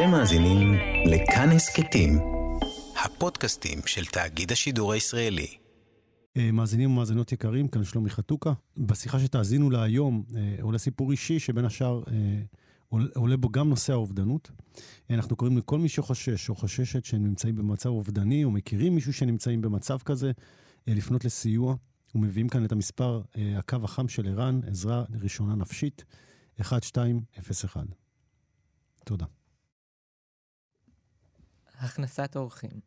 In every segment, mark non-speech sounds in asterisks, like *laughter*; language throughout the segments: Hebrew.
אתם מאזינים לכאן הסכתים, הפודקאסטים של תאגיד השידור הישראלי. אה, מאזינים ומאזינות יקרים, כאן שלומי חתוקה. בשיחה שתאזינו לה היום אה, עולה סיפור אישי שבין השאר אה, עולה בו גם נושא האובדנות. אנחנו קוראים לכל מי שחושש או חוששת שהם נמצאים במצב אובדני או מכירים מישהו שנמצאים במצב כזה, לפנות לסיוע. ומביאים כאן את המספר, הקו החם של ער"ן, עזרה ראשונה נפשית, 1201. תודה. הכנסת אורחים.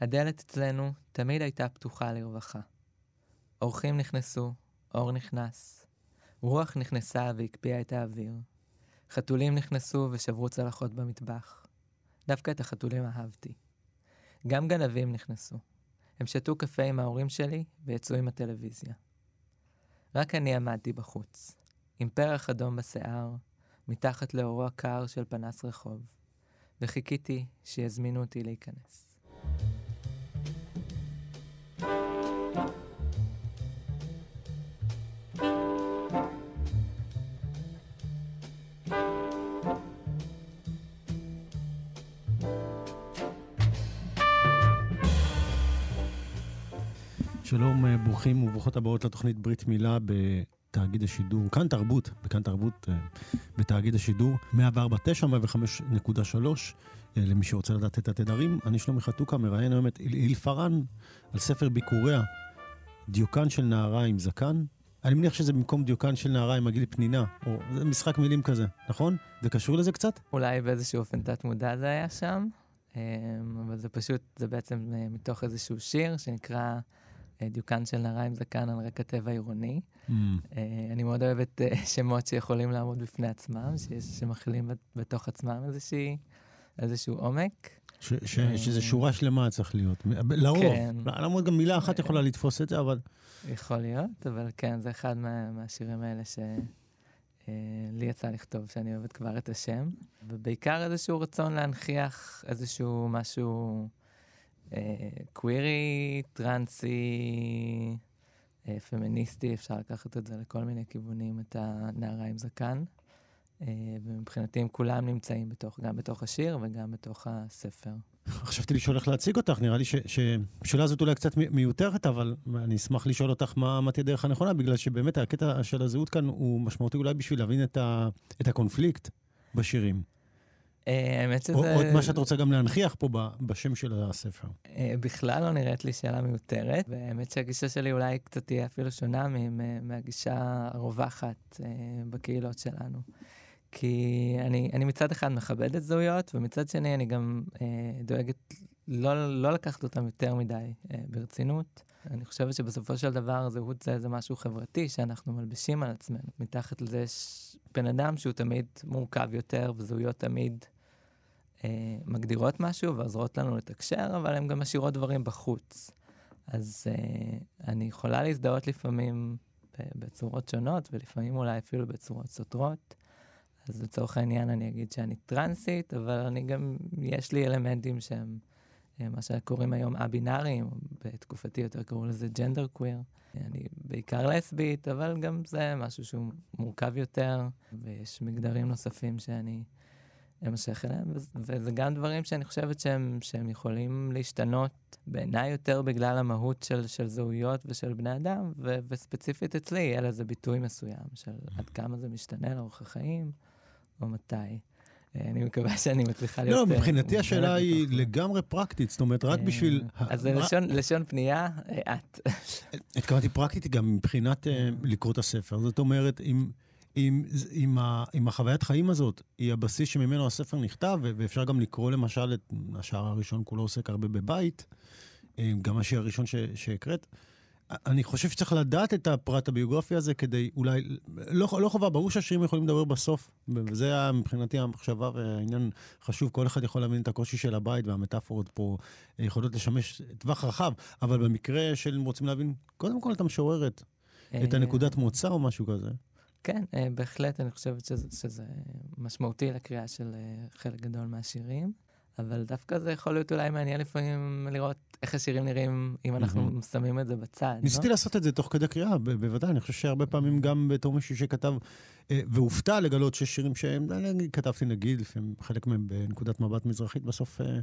הדלת אצלנו תמיד הייתה פתוחה לרווחה. אורחים נכנסו, אור נכנס. רוח נכנסה והקפיאה את האוויר. חתולים נכנסו ושברו צלחות במטבח. דווקא את החתולים אהבתי. גם גנבים נכנסו. הם שתו קפה עם ההורים שלי ויצאו עם הטלוויזיה. רק אני עמדתי בחוץ, עם פרח אדום בשיער, מתחת לאורו הקר של פנס רחוב. וחיכיתי שיזמינו אותי להיכנס. שלום, אה, ברוכים וברוכות הבאות לתוכנית ברית מילה בתאגיד השידור, כאן תרבות, בכאן תרבות אה, בתאגיד השידור, 104.9, 105.3, למי שרוצה לדעת את התדרים. אני שלומי חתוקה, מראיין היום את איל פארן על ספר ביקוריה, דיוקן של נערה עם זקן. אני מניח שזה במקום דיוקן של נערה עם עגיל פנינה, או זה משחק מילים כזה, נכון? זה קשור לזה קצת? אולי באיזשהו אופן תת-מודע זה היה שם, אמ, אבל זה פשוט, זה בעצם אה, מתוך איזשהו שיר שנקרא אה, דיוקן של נערה עם זקן על רקע טבע עירוני. Mm. אה, אני מאוד אוהבת שמות שיכולים לעמוד בפני עצמם, שמכילים בתוך עצמם איזושהי... איזשהו עומק. ש, ש, אה, שזה שורה שלמה צריך להיות. לרוב. כן. למרות גם מילה אחת יכולה לתפוס את זה, אבל... יכול להיות, אבל כן, זה אחד מה, מהשירים האלה שלי אה, יצא לכתוב, שאני אוהבת כבר את השם. ובעיקר איזשהו רצון להנכיח איזשהו משהו אה, קווירי, טרנסי, פמיניסטי, אפשר לקחת את זה לכל מיני כיוונים, את הנערה עם זקן. אה, ומבחינתי הם כולם נמצאים בתוך, גם בתוך השיר וגם בתוך הספר. חשבתי לשאול איך להציג אותך, נראה לי שהשאלה הזאת אולי קצת מיותרת, אבל אני אשמח לשאול אותך מה, תהיה הדרך הנכונה, בגלל שבאמת הקטע של הזהות כאן הוא משמעותי אולי בשביל להבין את, ה, את הקונפליקט בשירים. אה, האמת שזה... או, את מה שאת רוצה גם להנכיח פה בשם של הספר. אה, בכלל לא נראית לי שאלה מיותרת, והאמת שהגישה שלי אולי קצת תהיה אפילו שונה מהגישה הרווחת בקהילות שלנו. כי אני, אני מצד אחד מכבדת זהויות, ומצד שני אני גם אה, דואגת לא, לא לקחת אותם יותר מדי אה, ברצינות. אני חושבת שבסופו של דבר זהות זה איזה משהו חברתי שאנחנו מלבישים על עצמנו. מתחת לזה יש בן אדם שהוא תמיד מורכב יותר, וזהויות תמיד אה, מגדירות משהו ועוזרות לנו לתקשר, אבל הן גם משאירות דברים בחוץ. אז אה, אני יכולה להזדהות לפעמים בצורות שונות, ולפעמים אולי אפילו בצורות סותרות. אז לצורך העניין אני אגיד שאני טרנסית, אבל אני גם, יש לי אלמנטים שהם אה, מה שקוראים היום א-בינאריים, בתקופתי יותר קראו לזה ג'נדר קוויר. אני בעיקר לסבית, אבל גם זה משהו שהוא מורכב יותר, ויש מגדרים נוספים שאני אמשך אליהם, וזה גם דברים שאני חושבת שהם, שהם יכולים להשתנות בעיניי יותר בגלל המהות של, של זהויות ושל בני אדם, ו, וספציפית אצלי יהיה לזה ביטוי מסוים של עד כמה זה משתנה לאורך החיים. או מתי. אה, אני מקווה שאני מצליחה להיות... לא, מבחינתי השאלה היא לגמרי פרקטית, זאת אומרת, רק אה, בשביל... אז זה לשון פנייה, את. התכוונתי פרקטית גם מבחינת לקרוא את הספר. זאת אומרת, אם... אם, אם, אם החוויית חיים הזאת היא הבסיס שממנו הספר נכתב, ואפשר גם לקרוא למשל את השער הראשון כולו עוסק הרבה בבית, גם השיר הראשון שהקראת, אני חושב שצריך לדעת את הפרט הביוגרפי הזה כדי אולי, לא, לא חובה, ברור שהשירים יכולים לדבר בסוף, וזה היה מבחינתי המחשבה והעניין חשוב, כל אחד יכול להבין את הקושי של הבית והמטאפורות פה יכולות לשמש טווח רחב, אבל במקרה של רוצים להבין, קודם כל את המשוררת, את הנקודת מוצא או משהו כזה. כן, אה, בהחלט אני חושבת שזה, שזה משמעותי לקריאה של אה, חלק גדול מהשירים. אבל דווקא זה יכול להיות אולי מעניין לפעמים לראות איך השירים נראים אם אנחנו שמים את זה בצד, ניסיתי לא? לעשות את זה תוך כדי קריאה, ב- בוודאי. אני חושב שהרבה פעמים גם בתור מישהו שכתב, אה, והופתע לגלות שיש שירים שהם, אני כתבתי נגיד, לפעמים חלק מהם בנקודת מבט מזרחית, בסוף אה,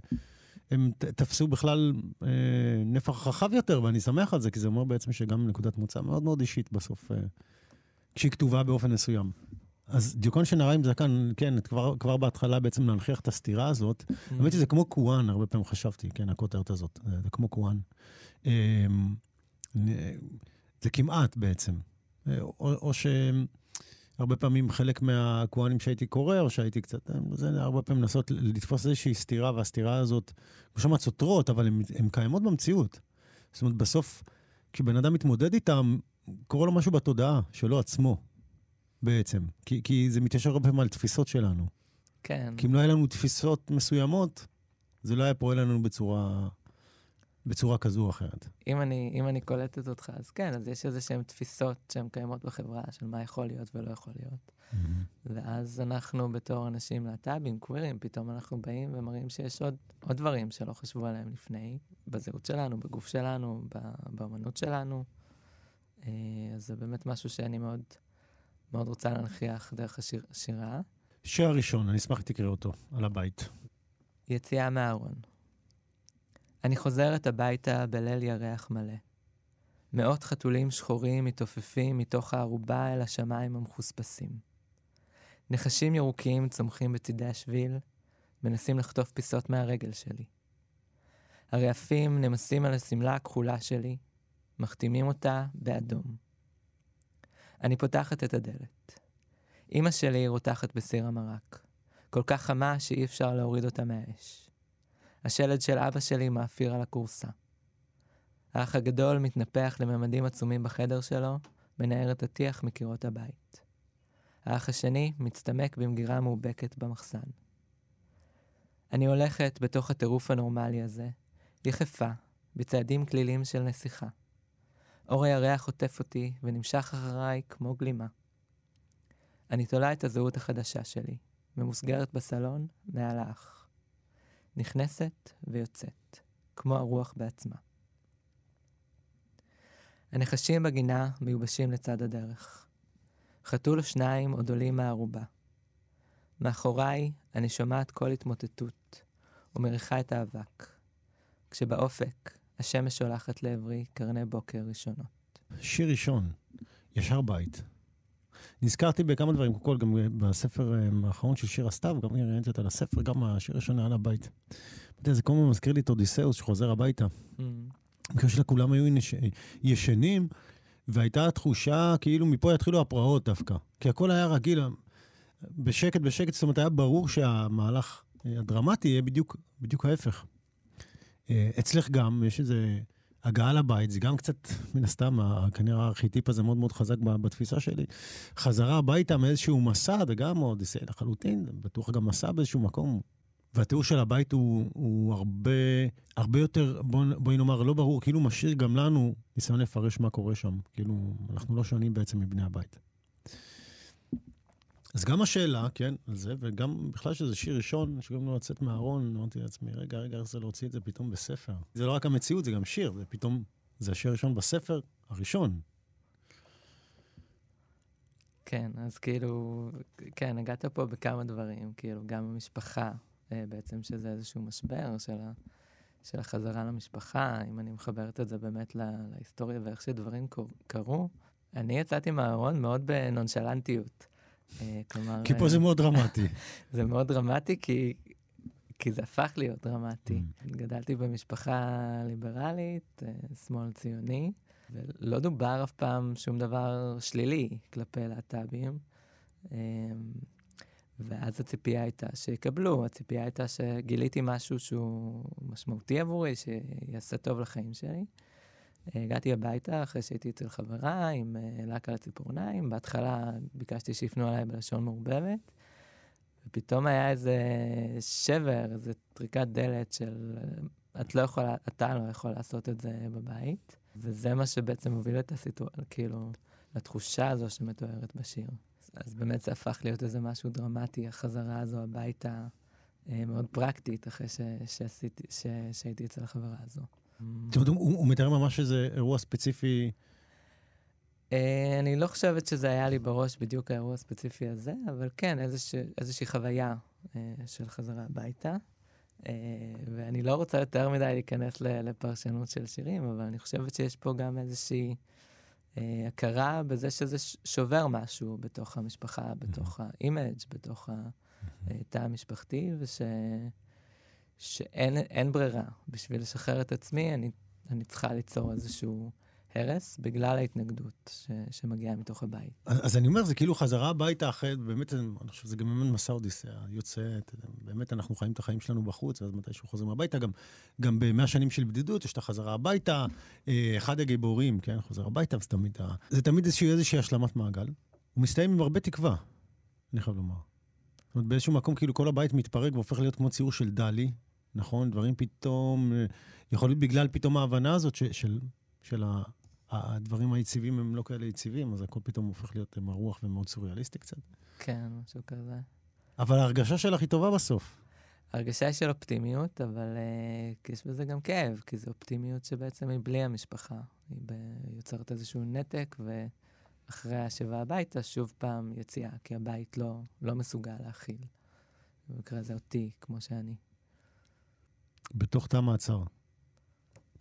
הם תפסו בכלל אה, נפח רחב יותר, ואני שמח על זה, כי זה אומר בעצם שגם נקודת מוצא מאוד מאוד אישית בסוף, אה, כשהיא כתובה באופן מסוים. אז דיוקן של נערה עם זקן, כן, כבר, כבר בהתחלה בעצם להנכיח את הסתירה הזאת. האמת שזה כמו קוואן, הרבה פעמים חשבתי, כן, הכותרת הזאת. זה, כמו קוואן. אמ, זה כמעט בעצם. אה, או, או שהרבה פעמים חלק מהקוואנים שהייתי קורא, או שהייתי קצת... אה, זה הרבה פעמים לנסות לתפוס איזושהי סתירה, והסתירה הזאת, כמו שאמרת, סותרות, אבל הן קיימות במציאות. זאת אומרת, בסוף, כשבן אדם מתמודד איתם, קורה לו משהו בתודעה שלו עצמו, בעצם. כי, כי זה מתיישר הרבה פעמים על תפיסות שלנו. כן. כי אם לא היה לנו תפיסות מסוימות, זה לא היה פועל לנו בצורה, בצורה כזו או אחרת. אם אני, אם אני קולטת אותך, אז כן, אז יש איזה שהן תפיסות שהן קיימות בחברה של מה יכול להיות ולא יכול להיות. ואז אנחנו בתור אנשים להט"בים, קווירים, פתאום אנחנו באים ומראים שיש עוד, עוד דברים שלא חשבו עליהם לפני, בזהות שלנו, בגוף שלנו, באמנות שלנו. אה, אז זה באמת משהו שאני מאוד, מאוד רוצה להנכיח דרך השיר, השירה. שיר הראשון, אני אשמח שתקרא אותו, על הבית. יציאה מהארון. אני חוזרת הביתה בליל ירח מלא. מאות חתולים שחורים מתעופפים מתוך הערובה אל השמיים המחוספסים. נחשים ירוקים צומחים בצידי השביל, מנסים לחטוף פיסות מהרגל שלי. הרעפים נמסים על השמלה הכחולה שלי, מחתימים אותה באדום. אני פותחת את הדלת. אמא שלי רותחת בסיר המרק. כל כך חמה שאי אפשר להוריד אותה מהאש. השלד של אבא שלי מאפיר על הכורסה. האח הגדול מתנפח לממדים עצומים בחדר שלו, מנער את הטיח מקירות הבית. האח השני מצטמק במגירה מאובקת במחסן. אני הולכת בתוך הטירוף הנורמלי הזה, יחפה, בצעדים כלילים של נסיכה. אור הירח עוטף אותי ונמשך אחריי כמו גלימה. אני תולה את הזהות החדשה שלי, ממוסגרת בסלון, מעל האח. נכנסת ויוצאת, כמו הרוח בעצמה. הנחשים בגינה מיובשים לצד הדרך. חתול או שניים עוד עולים מהערובה. מאחוריי אני שומעת קול התמוטטות ומריחה את האבק, כשבאופק השמש שולחת לעברי קרני בוקר ראשונות. שיר ראשון, ישר בית. נזכרתי בכמה דברים, קודם כל גם בספר אה, האחרון של שיר הסתיו, גם ראיינתי אותה לספר, גם השיר הראשון על הבית. אתה יודע, זה כל הזמן מזכיר לי את אודיסאוס שחוזר הביתה. Mm. במקרה שלה כולם היו. ישנים, והייתה תחושה כאילו מפה יתחילו הפרעות דווקא. כי הכל היה רגיל, בשקט בשקט, זאת אומרת, היה ברור שהמהלך אה, הדרמטי יהיה בדיוק, בדיוק ההפך. אה, אצלך גם, יש איזה הגעה לבית, זה גם קצת, מן הסתם, כנראה הארכיטיפ הזה מאוד מאוד חזק בתפיסה שלי. חזרה הביתה מאיזשהו מסע, וגם אודיסאי לחלוטין, בטוח גם מסע באיזשהו מקום. והתיאור של הבית הוא, הוא הרבה, הרבה יותר, בוא, בואי נאמר, לא ברור, כאילו משאיר גם לנו ניסיון לפרש מה קורה שם. כאילו, אנחנו לא שונים בעצם מבני הבית. אז גם השאלה, כן, על זה, וגם בכלל שזה שיר ראשון, שקוראים לו לצאת מהארון, אמרתי לעצמי, רגע, רגע, איך זה להוציא את זה פתאום בספר? זה לא רק המציאות, זה גם שיר, זה פתאום, זה השיר הראשון בספר הראשון. כן, אז כאילו, כן, נגעת פה בכמה דברים, כאילו, גם המשפחה, אה, בעצם שזה איזשהו משבר של, ה, של החזרה למשפחה, אם אני מחברת את זה באמת לה, להיסטוריה ואיך שדברים קרו. אני יצאתי מהארון מאוד בנונשלנטיות. אה, כלומר... כי פה זה מאוד דרמטי. *laughs* זה מאוד דרמטי, כי, כי זה הפך להיות דרמטי. Mm. גדלתי במשפחה ליברלית, אה, שמאל ציוני, ולא דובר אף פעם שום דבר שלילי כלפי להט"בים. אה, ואז הציפייה הייתה שיקבלו, הציפייה הייתה שגיליתי משהו שהוא משמעותי עבורי, שיעשה טוב לחיים שלי. הגעתי הביתה אחרי שהייתי אצל חברה עם אה, לק על הציפורניים. בהתחלה ביקשתי שיפנו עליי בלשון מעורבבת, ופתאום היה איזה שבר, איזה טריקת דלת של את לא יכולה, אתה לא יכול לעשות את זה בבית. וזה מה שבעצם הוביל את הסיטואציה, כאילו, לתחושה הזו שמתוארת בשיר. אז באמת זה הפך להיות איזה משהו דרמטי, החזרה הזו הביתה, אה, מאוד פרקטית אחרי ש, שעשיתי, ש, שהייתי אצל החברה הזו. זאת אומרת, הוא, מתאר ממש איזה אירוע ספציפי. אה, אני לא חושבת שזה היה לי בראש בדיוק האירוע הספציפי הזה, אבל כן, איזוש, איזושהי חוויה אה, של חזרה הביתה. אה, ואני לא רוצה יותר מדי להיכנס לפרשנות של שירים, אבל אני חושבת שיש פה גם איזושהי הכרה בזה שזה שובר משהו בתוך המשפחה, בתוך האימג', בתוך התא המשפחתי, וש... שאין ברירה. בשביל לשחרר את עצמי, אני, אני צריכה ליצור איזשהו הרס בגלל ההתנגדות ש, שמגיעה מתוך הבית. אז, אז אני אומר, זה כאילו חזרה הביתה אחרת, באמת, אני חושב שזה גם באמת מסע אודיסאה, יוצאת, באמת אנחנו חיים את החיים שלנו בחוץ, ואז מתישהו חוזרים הביתה, גם, גם במאה שנים של בדידות, יש את החזרה הביתה, אה, אחד הגיבורים, כן, חוזר הביתה, וזה תמיד, זה תמיד איזושהי השלמת מעגל. הוא מסתיים עם הרבה תקווה, אני חייב לומר. זאת אומרת, באיזשהו מקום כאילו כל הבית מתפרק והופך להיות כמו ציור של דלי, נכון? דברים פתאום, אה, יכול להיות בגלל פתאום ההבנה הזאת ש, של, של הדברים היציבים הם לא כאלה יציבים, אז הכל פתאום הופך להיות מרוח ומאוד סוריאליסטי קצת. כן, משהו כזה. אבל ההרגשה שלך היא טובה בסוף. ההרגשה היא של אופטימיות, אבל uh, יש בזה גם כאב, כי זו אופטימיות שבעצם היא בלי המשפחה. היא ב... יוצרת איזשהו נתק, ואחרי השיבה הביתה, שוב פעם יציאה, כי הבית לא, לא מסוגל להכיל. במקרה הזה אותי, כמו שאני. בתוך תא מעצר.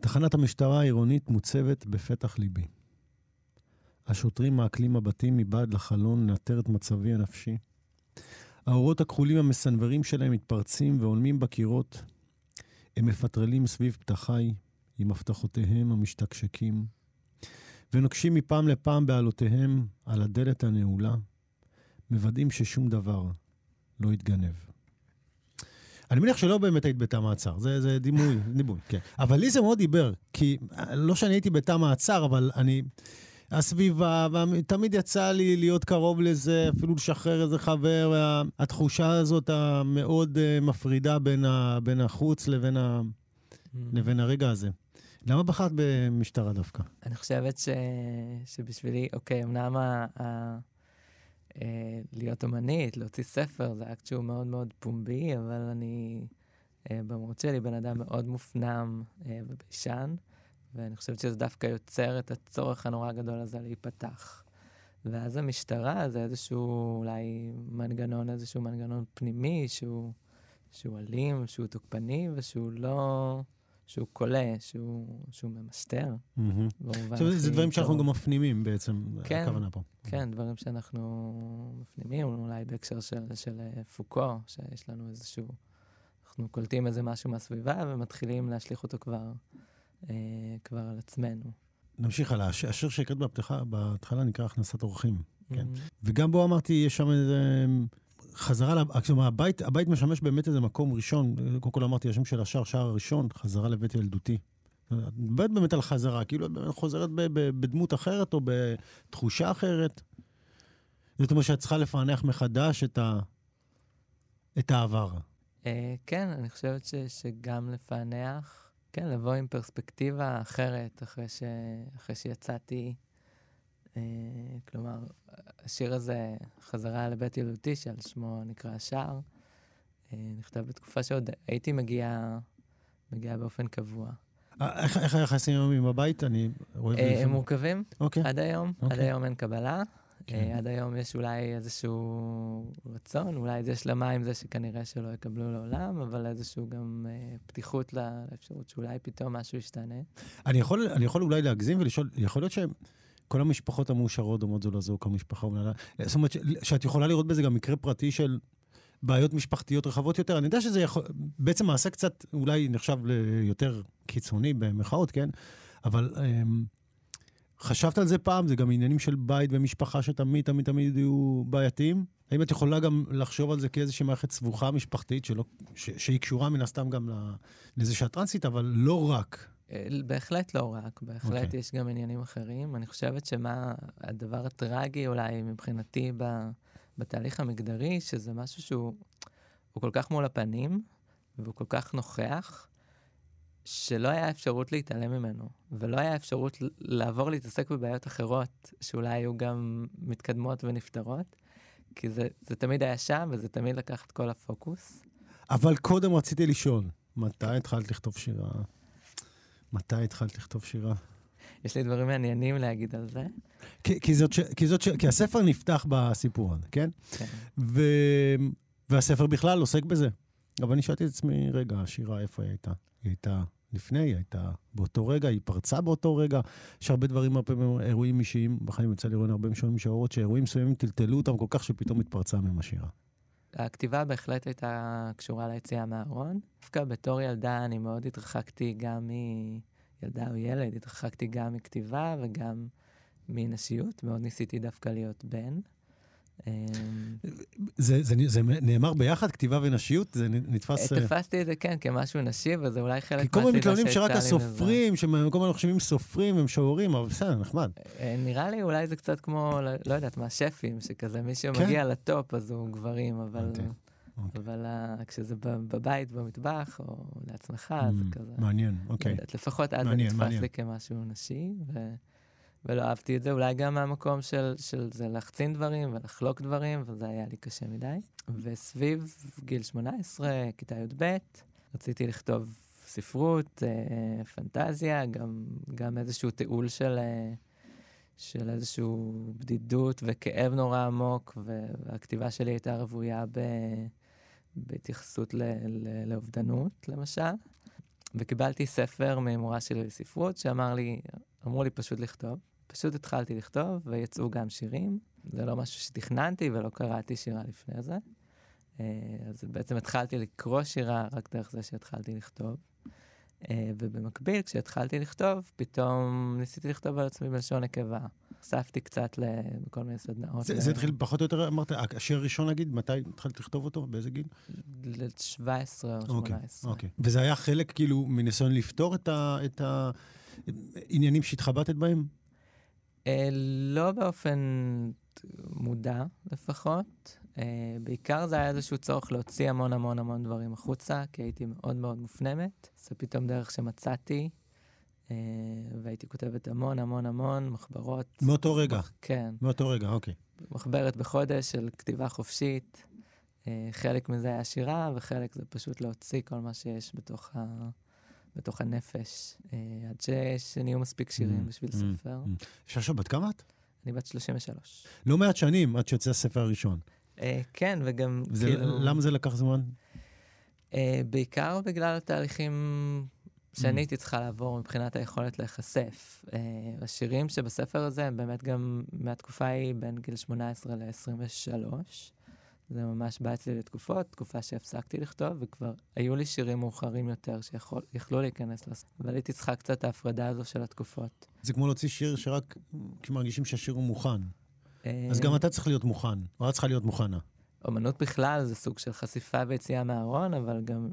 תחנת המשטרה העירונית מוצבת בפתח ליבי. השוטרים מעקלים מבטים מבעד לחלון לאתר את מצבי הנפשי. האורות הכחולים המסנוורים שלהם מתפרצים והולמים בקירות. הם מפטרלים סביב פתחיי עם הבטחותיהם המשתקשקים, ונוקשים מפעם לפעם בעלותיהם על הדלת הנעולה, מוודאים ששום דבר לא יתגנב. אני מניח שלא באמת היית בתא מעצר, זה, זה דימוי, *laughs* דימוי, כן. אבל לי זה מאוד דיבר, כי לא שאני הייתי בתא מעצר, אבל אני... הסביבה, ותמיד יצא לי להיות קרוב לזה, אפילו לשחרר איזה חבר, התחושה הזאת המאוד uh, מפרידה בין, ה, בין החוץ לבין, ה, mm. לבין הרגע הזה. למה בחרת במשטרה דווקא? אני חושבת ש... שבשבילי, אוקיי, אמנם ה... ה... אה, להיות אומנית, להוציא ספר, זה אקט שהוא מאוד מאוד פומבי, אבל אני אה, במהות שלי בן אדם מאוד מופנם אה, וביישן, ואני חושבת שזה דווקא יוצר את הצורך הנורא גדול הזה להיפתח. ואז המשטרה זה איזשהו אולי מנגנון, איזשהו מנגנון פנימי שהוא, שהוא אלים, שהוא תוקפני ושהוא לא... שהוא קולה, שהוא, שהוא ממשטר. עכשיו, זה דברים שאנחנו גם מפנימים בעצם, כן, הכוונה פה. כן, דברים שאנחנו מפנימים, אולי בהקשר של, של אה, פוקו, שיש לנו איזשהו... אנחנו קולטים איזה משהו מהסביבה ומתחילים להשליך אותו כבר, אה, כבר על עצמנו. נמשיך הלאה. השיר שהקראת בהתחלה נקרא הכנסת אורחים, כן? וגם בו אמרתי, יש שם איזה... חזרה, כלומר, הבית, הבית משמש באמת איזה מקום ראשון, קודם כל אמרתי, השם של השער, שער הראשון, חזרה לבית ילדותי. את מדברת באמת על חזרה, כאילו את חוזרת ב, ב, בדמות אחרת או בתחושה אחרת. זאת אומרת שאת צריכה לפענח מחדש את, ה, את העבר. Uh, כן, אני חושבת ש, שגם לפענח, כן, לבוא עם פרספקטיבה אחרת אחרי, ש, אחרי שיצאתי אה, כלומר, השיר הזה, חזרה לבית ילדותי, שעל שמו נקרא השער, אה, נכתב בתקופה שעוד הייתי מגיע, מגיע באופן קבוע. אה, איך היחסים היום עם הבית? אני רואה... הם מורכבים. אוקיי. עד היום. עד אוקיי. היום אין קבלה. כן. עד היום יש אולי איזשהו רצון, אולי יש השלמה עם זה שכנראה שלא יקבלו לעולם, אבל איזשהו גם פתיחות לאפשרות שאולי פתאום משהו ישתנה. אני יכול, אני יכול אולי להגזים ולשאול, יכול להיות שהם... כל המשפחות המאושרות דומות זו לזו, כל משפחה אומללה. זאת אומרת, שאת יכולה לראות בזה גם מקרה פרטי של בעיות משפחתיות רחבות יותר. אני יודע שזה יכול, בעצם מעשה קצת אולי נחשב ליותר קיצוני במחאות, כן? אבל אמ, חשבת על זה פעם? זה גם עניינים של בית ומשפחה שתמיד תמיד תמיד יהיו בעייתיים? האם את יכולה גם לחשוב על זה כאיזושהי מערכת סבוכה משפחתית, שלא, ש, שהיא קשורה מן הסתם גם לזה שאת טרנסית, אבל לא רק? בהחלט לא רק, בהחלט okay. אוקיי. יש גם עניינים אחרים. אני חושבת שמה הדבר הטרגי אולי מבחינתי ב, בתהליך המגדרי, שזה משהו שהוא כל כך מול הפנים, והוא כל כך נוכח, שלא היה אפשרות להתעלם ממנו, ולא היה אפשרות לעבור להתעסק בבעיות אחרות, שאולי היו גם מתקדמות ונפתרות, כי זה, זה תמיד היה שם, וזה תמיד לקח את כל הפוקוס. אבל קודם רציתי לשאול, מתי התחלת לכתוב שירה? מתי התחלת לכתוב שירה? יש לי דברים מעניינים להגיד על זה. כי, כי, זאת ש, כי, זאת ש, כי הספר נפתח בסיפור הזה, כן? כן. ו, והספר בכלל עוסק בזה. אבל אני שאלתי את עצמי, רגע, השירה, איפה היא הייתה? היא הייתה לפני, היא הייתה באותו רגע, היא פרצה באותו רגע. יש הרבה דברים, הרבה פעמים אירועים אישיים, בחיים יצא לי לראות הרבה משוררים משוררות, שאירועים מסוימים טלטלו אותם כל כך שפתאום התפרצה מהם השירה. הכתיבה בהחלט הייתה קשורה ליציאה מהארון. דווקא בתור ילדה אני מאוד התרחקתי גם מ... ילדה או ילד, התרחקתי גם מכתיבה וגם מנשיות. מאוד ניסיתי דווקא להיות בן. זה, זה, זה נאמר ביחד, כתיבה ונשיות? זה נתפס... אה, תפסתי את זה, כן, כמשהו נשי, וזה אולי חלק מהסיבה. כי כל הזמן מתלוננים שרק הסופרים, שכל הזמן חושבים סופרים ומשוררים, אבל בסדר, נחמד. אה, נראה לי אולי זה קצת כמו, לא, לא יודעת מה, שפים, שכזה מי שמגיע כן. לטופ אז הוא גברים, אבל... אוקיי. אבל. כשזה בבית, במטבח, או לעצמך, mm, זה כזה... מעניין, אוקיי. לפחות אז זה נתפס לי כמשהו נשי, ו... ולא אהבתי את זה, אולי גם מהמקום של, של זה להחצין דברים ולחלוק דברים, וזה היה לי קשה מדי. וסביב גיל 18, כיתה י"ב, רציתי לכתוב ספרות, אה, פנטזיה, גם, גם איזשהו תיעול של, אה, של איזשהו בדידות וכאב נורא עמוק, והכתיבה שלי הייתה רוויה ב, בהתייחסות ל, ל, לאובדנות, למשל. וקיבלתי ספר ממורה שלי לספרות, שאמר לי, אמרו לי פשוט לכתוב. פשוט התחלתי לכתוב, ויצאו גם שירים. זה לא משהו שתכננתי ולא קראתי שירה לפני זה. אה, אז בעצם התחלתי לקרוא שירה רק דרך זה שהתחלתי לכתוב. אה, ובמקביל, כשהתחלתי לכתוב, פתאום ניסיתי לכתוב על עצמי בלשון נקבה. נחשפתי קצת לכל מיני סדנאות. זה, זה התחיל פחות או יותר, אמרת, השיר הראשון נגיד, מתי התחלת לכתוב אותו? באיזה גיל? ל-17 או 18. אוקיי, אוקיי. וזה היה חלק כאילו מניסיון לפתור את העניינים שהתחבטת בהם? אה, לא באופן מודע לפחות. אה, בעיקר זה היה איזשהו צורך להוציא המון המון המון דברים החוצה, כי הייתי מאוד מאוד מופנמת. זה פתאום דרך שמצאתי, אה, והייתי כותבת המון המון המון מחברות. מאותו רגע? מח... כן. מאותו רגע, אוקיי. מחברת בחודש של כתיבה חופשית. חלק מזה היה שירה, וחלק זה פשוט להוציא כל מה שיש בתוך ה... בתוך הנפש, אה, עד שנהיו מספיק שירים mm, בשביל mm, ספר. Mm. שאשא, בת כמה את? אני בת 33. לא מעט שנים עד שיוצא הספר הראשון. אה, כן, וגם זה, כאילו... למה זה לקח זמן? אה, בעיקר בגלל התהליכים שאני הייתי צריכה לעבור מבחינת היכולת להיחשף. השירים שבספר הזה הם באמת גם מהתקופה ההיא בין גיל 18 ל-23. זה ממש בא אצלי לתקופות, תקופה שהפסקתי לכתוב, וכבר היו לי שירים מאוחרים יותר שיכלו להיכנס לס... אבל הייתי צריכה קצת את ההפרדה הזו של התקופות. זה כמו להוציא שיר שרק כשמרגישים שהשיר הוא מוכן. אז גם אתה צריך להיות מוכן, או את צריכה להיות מוכנה. אומנות בכלל זה סוג של חשיפה ויציאה מהארון, אבל גם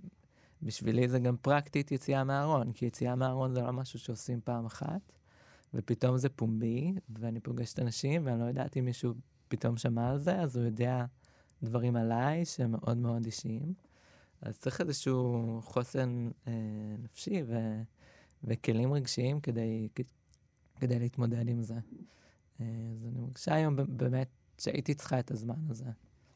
בשבילי זה גם פרקטית יציאה מהארון, כי יציאה מהארון זה לא משהו שעושים פעם אחת, ופתאום זה פומבי, ואני פוגשת אנשים, ואני לא יודעת אם מישהו פתאום שמע על זה, אז הוא יודע דברים עליי שהם מאוד מאוד אישיים. אז צריך איזשהו חוסן אה, נפשי ו, וכלים רגשיים כדי, כדי להתמודד עם זה. אה, אז אני מרגישה היום באמת שהייתי צריכה את הזמן הזה.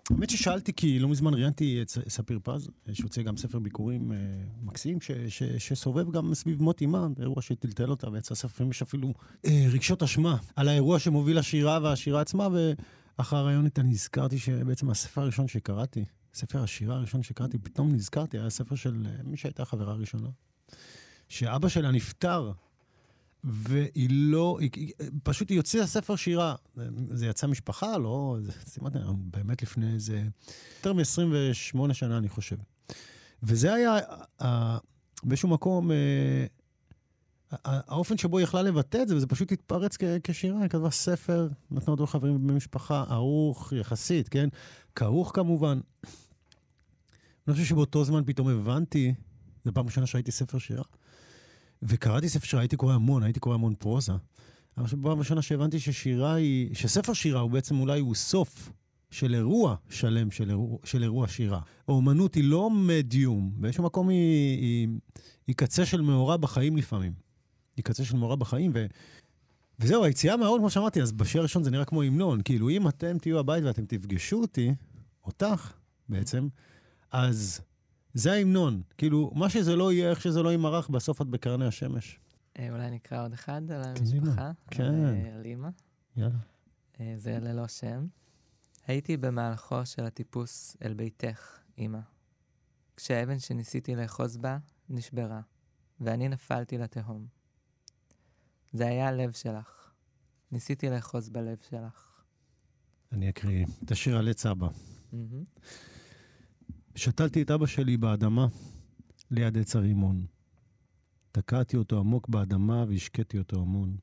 האמת ששאלתי, כי לא מזמן ראיינתי את ספיר פז, שהוציא גם ספר ביקורים אה, מקסים, ש, ש, שסובב גם סביב מות אימה, אירוע שטלטל אותה, ויצא ספר, יש אפילו אה, רגשות אשמה על האירוע שמוביל לשירה והשירה עצמה, ו... אחרי הרעיון איתה נזכרתי שבעצם הספר הראשון שקראתי, ספר השירה הראשון שקראתי, פתאום נזכרתי, היה ספר של אה, מי שהייתה חברה ראשונה, שאבא שלה נפטר, והיא לא, היא, פשוט היא הוציאה ספר שירה. זה יצא משפחה, לא, זה סימן, באמת לפני איזה, יותר מ-28 שנה, אני חושב. וזה היה, באיזשהו מקום, אה, האופן שבו היא יכלה לבטא את זה, וזה פשוט התפרץ כשירה, היא כתבה ספר, נתנה אותו לחברים במשפחה, ערוך יחסית, כן? כרוך כמובן. אני חושב שבאותו זמן פתאום הבנתי, זו פעם ראשונה שראיתי ספר שירה, וקראתי ספר שירה, הייתי קורא המון, הייתי קורא המון פרוזה. אבל פעם ראשונה שהבנתי ששירה היא, שספר שירה הוא בעצם אולי הוא סוף של אירוע שלם של אירוע, של אירוע שירה. האומנות היא לא מדיום, באיזשהו מקום היא, היא, היא קצה של מאורע בחיים לפעמים. היא קצה של מורה בחיים, ו... וזהו, היציאה מהארון, כמו שאמרתי, אז בשיר הראשון זה נראה כמו המנון. כאילו, אם אתם תהיו הבית ואתם תפגשו אותי, אותך בעצם, אז זה ההמנון. כאילו, מה שזה לא יהיה, איך שזה לא יימרח, בסוף את בקרני השמש. אה, אולי נקרא עוד אחד על המשפחה. כן. על, אה, על אימא. יאללה. אה, זה ללא שם. הייתי במהלכו של הטיפוס אל ביתך, אמא. כשהאבן שניסיתי לאחוז בה נשברה, ואני נפלתי לתהום. זה היה הלב שלך. ניסיתי לאחוז בלב שלך. אני אקריא את השיר על עץ אבא. שתלתי את אבא שלי באדמה ליד עץ הרימון. תקעתי אותו עמוק באדמה והשקיתי אותו המון.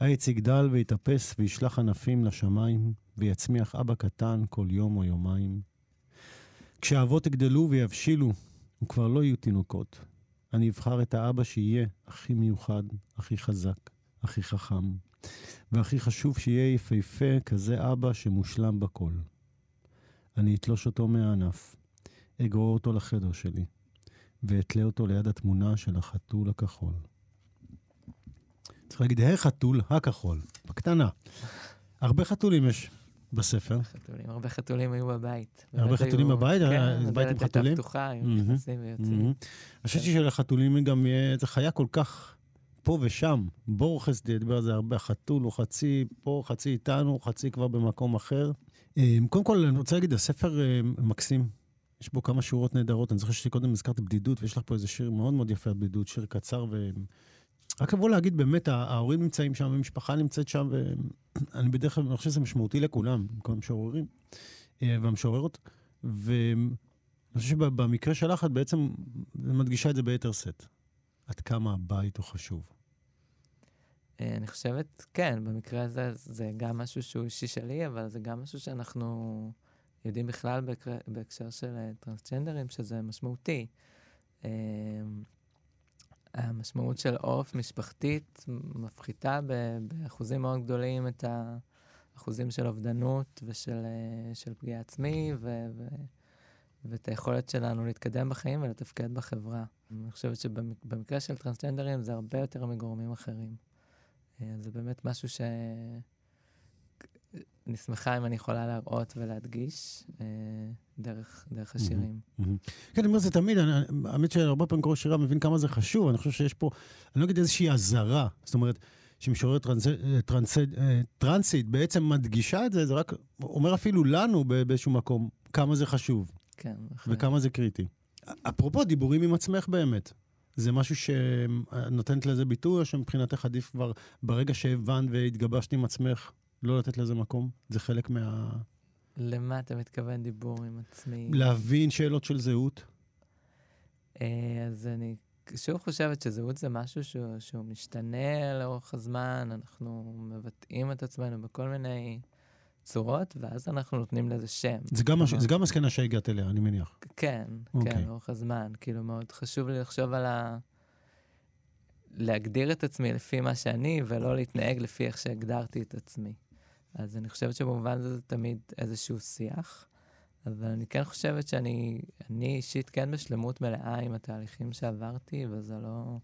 העץ יגדל ויתאפס וישלח ענפים לשמיים, ויצמיח אבא קטן כל יום או יומיים. כשהאבות יגדלו ויבשילו, וכבר לא יהיו תינוקות, אני אבחר את האבא שיהיה הכי מיוחד, הכי חזק, הכי חכם, והכי חשוב שיהיה יפהפה כזה אבא שמושלם בכל. אני אתלוש אותו מהענף, אגרור אותו לחדר שלי, ואתלה אותו ליד התמונה של החתול הכחול. צריך להגיד, החתול הכחול, בקטנה. הרבה חתולים יש בספר. חתולים, הרבה חתולים היו בבית. הרבה חתולים היו- בבית? כן, בית עם הדלת הייתה חתולים? פתוחה, היו נכנסים ויוצאים. אני חושב שלחתולים גם יהיה, זו חיה כל כך פה ושם. בורכס דיבר על זה הרבה, החתול הוא חצי פה, חצי איתנו, חצי כבר במקום אחר. אה, קודם כל, אני רוצה להגיד, הספר אה, מקסים. יש בו כמה שורות נהדרות. אני זוכר שקודם הזכרת בדידות, ויש לך פה איזה שיר מאוד מאוד יפה על בדידות, שיר קצר ו... רק לבוא להגיד, באמת, ההורים נמצאים שם, המשפחה נמצאת שם, ואני בדרך כלל, חושב שזה משמעותי לכולם, כל המשוררים אה, והמשוררות. ואני חושב שבמקרה שלך את בעצם מדגישה את זה ביתר שאת. עד כמה הבית הוא חשוב. אה, אני חושבת, כן, במקרה הזה זה גם משהו שהוא אישי שלי, אבל זה גם משהו שאנחנו יודעים בכלל בהקשר של אה, טרנסג'נדרים, שזה משמעותי. המשמעות של עורף משפחתית מפחיתה באחוזים מאוד גדולים את האחוזים של אובדנות ושל אה, של פגיעה עצמי, ו- ו- ואת היכולת שלנו להתקדם בחיים ולתפקד בחברה. אני חושבת שבמקרה של טרנסג'נדרים זה הרבה יותר מגורמים אחרים. אה, זה באמת משהו ש... אני שמחה אם אני יכולה להראות ולהדגיש אה, דרך, דרך השירים. כן, אני אומר זה תמיד, האמת שהרבה פעמים קורא שירה מבין כמה זה חשוב, אני חושב שיש פה, אני לא אגיד איזושהי אזהרה, זאת אומרת, שמשוררת טרנס, טרנס, טרנסית בעצם מדגישה את זה, זה רק אומר אפילו לנו באיזשהו מקום כמה זה חשוב כן. וכמה זה קריטי. אפרופו דיבורים עם עצמך באמת, זה משהו שנותנת לזה ביטוי, או שמבחינתך עדיף כבר ברגע שהבנת והתגבשת עם עצמך, לא לתת לזה מקום? זה חלק מה... למה אתה מתכוון דיבור עם עצמי? להבין שאלות של זהות? אה, אז אני שוב חושבת שזהות זה משהו שהוא, שהוא משתנה לאורך הזמן, אנחנו מבטאים את עצמנו בכל מיני צורות, ואז אנחנו נותנים לזה שם. זה גם, מש... זה גם מסקנה שהגעת אליה, אני מניח. כן, אוקיי. כן, לאורך הזמן. כאילו, מאוד חשוב לי לחשוב על ה... להגדיר את עצמי לפי מה שאני, ולא להתנהג לפי איך שהגדרתי את עצמי. אז אני חושבת שבמובן הזה זה תמיד איזשהו שיח, אבל אני כן חושבת שאני אני אישית כן בשלמות מלאה עם התהליכים שעברתי, וזה לא...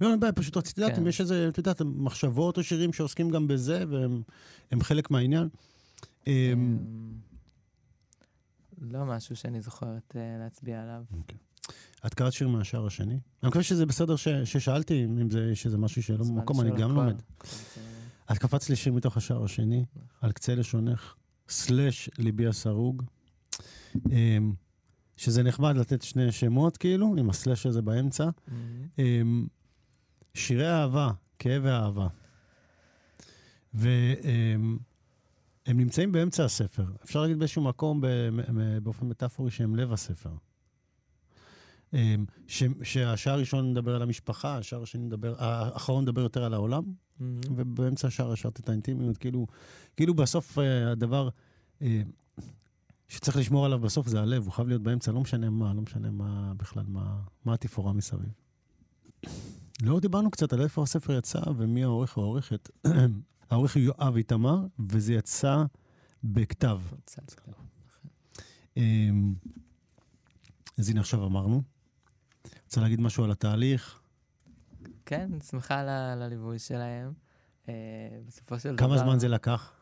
לא, אין בעיה, פשוט רציתי לדעת כן. אם יש איזה, את יודעת, מחשבות או שירים שעוסקים גם בזה, והם הם חלק מהעניין. אמ, אמ, לא משהו שאני זוכרת אה, להצביע עליו. את קראת שיר מהשער השני? אני מקווה שזה בסדר ששאלתי, אם זה משהו שלא במקום, אני גם. לומד. את קפצת לי שיר מתוך השער השני, על קצה לשונך, סלאש ליבי הסרוג, אמ, שזה נחמד לתת שני שמות, כאילו, עם הסלאש הזה באמצע. מהמם. אמ, שירי אהבה, כאב ואהבה. והם נמצאים באמצע הספר. אפשר להגיד באיזשהו מקום, באופן מטאפורי, שהם לב הספר. אמ, ש- שהשער הראשון מדבר על המשפחה, השער השני מדבר, האחרון מדבר יותר על העולם, מהמם. ובאמצע השער השארת את האינטימיות. כאילו, כאילו בסוף אה, הדבר אה, שצריך לשמור עליו בסוף זה הלב, הוא חייב להיות באמצע, לא משנה מה, לא משנה מה בכלל, מה, מה התפאורה מסביב. לא דיברנו קצת על איפה הספר יצא ומי העורך או העורכת. *clears throat* העורך הוא יואב איתמר, וזה יצא בכתב. כן. אמ, אז הנה עכשיו אמרנו. רוצה להגיד משהו על התהליך? כן, שמחה על הליווי שלהם. אה, בסופו של דבר... כמה זמן זה לקח?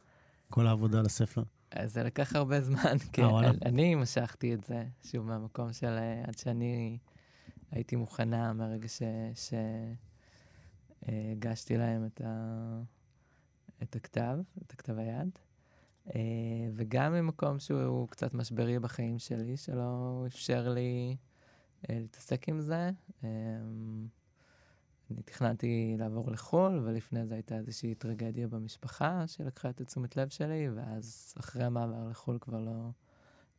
כל העבודה על הספר? אז זה לקח הרבה זמן, כי אה, וואלה. אני משכתי את זה, שוב, מהמקום של אה, עד שאני הייתי מוכנה מהרגע שהגשתי להם את, ה, את הכתב, את הכתב היד, אה, וגם ממקום שהוא קצת משברי בחיים שלי, שלא אפשר לי אה, להתעסק עם זה. אני תכננתי לעבור לחו"ל, ולפני זה הייתה איזושהי טרגדיה במשפחה שלקחה את תשומת לב שלי, ואז אחרי המעבר לחו"ל כבר לא,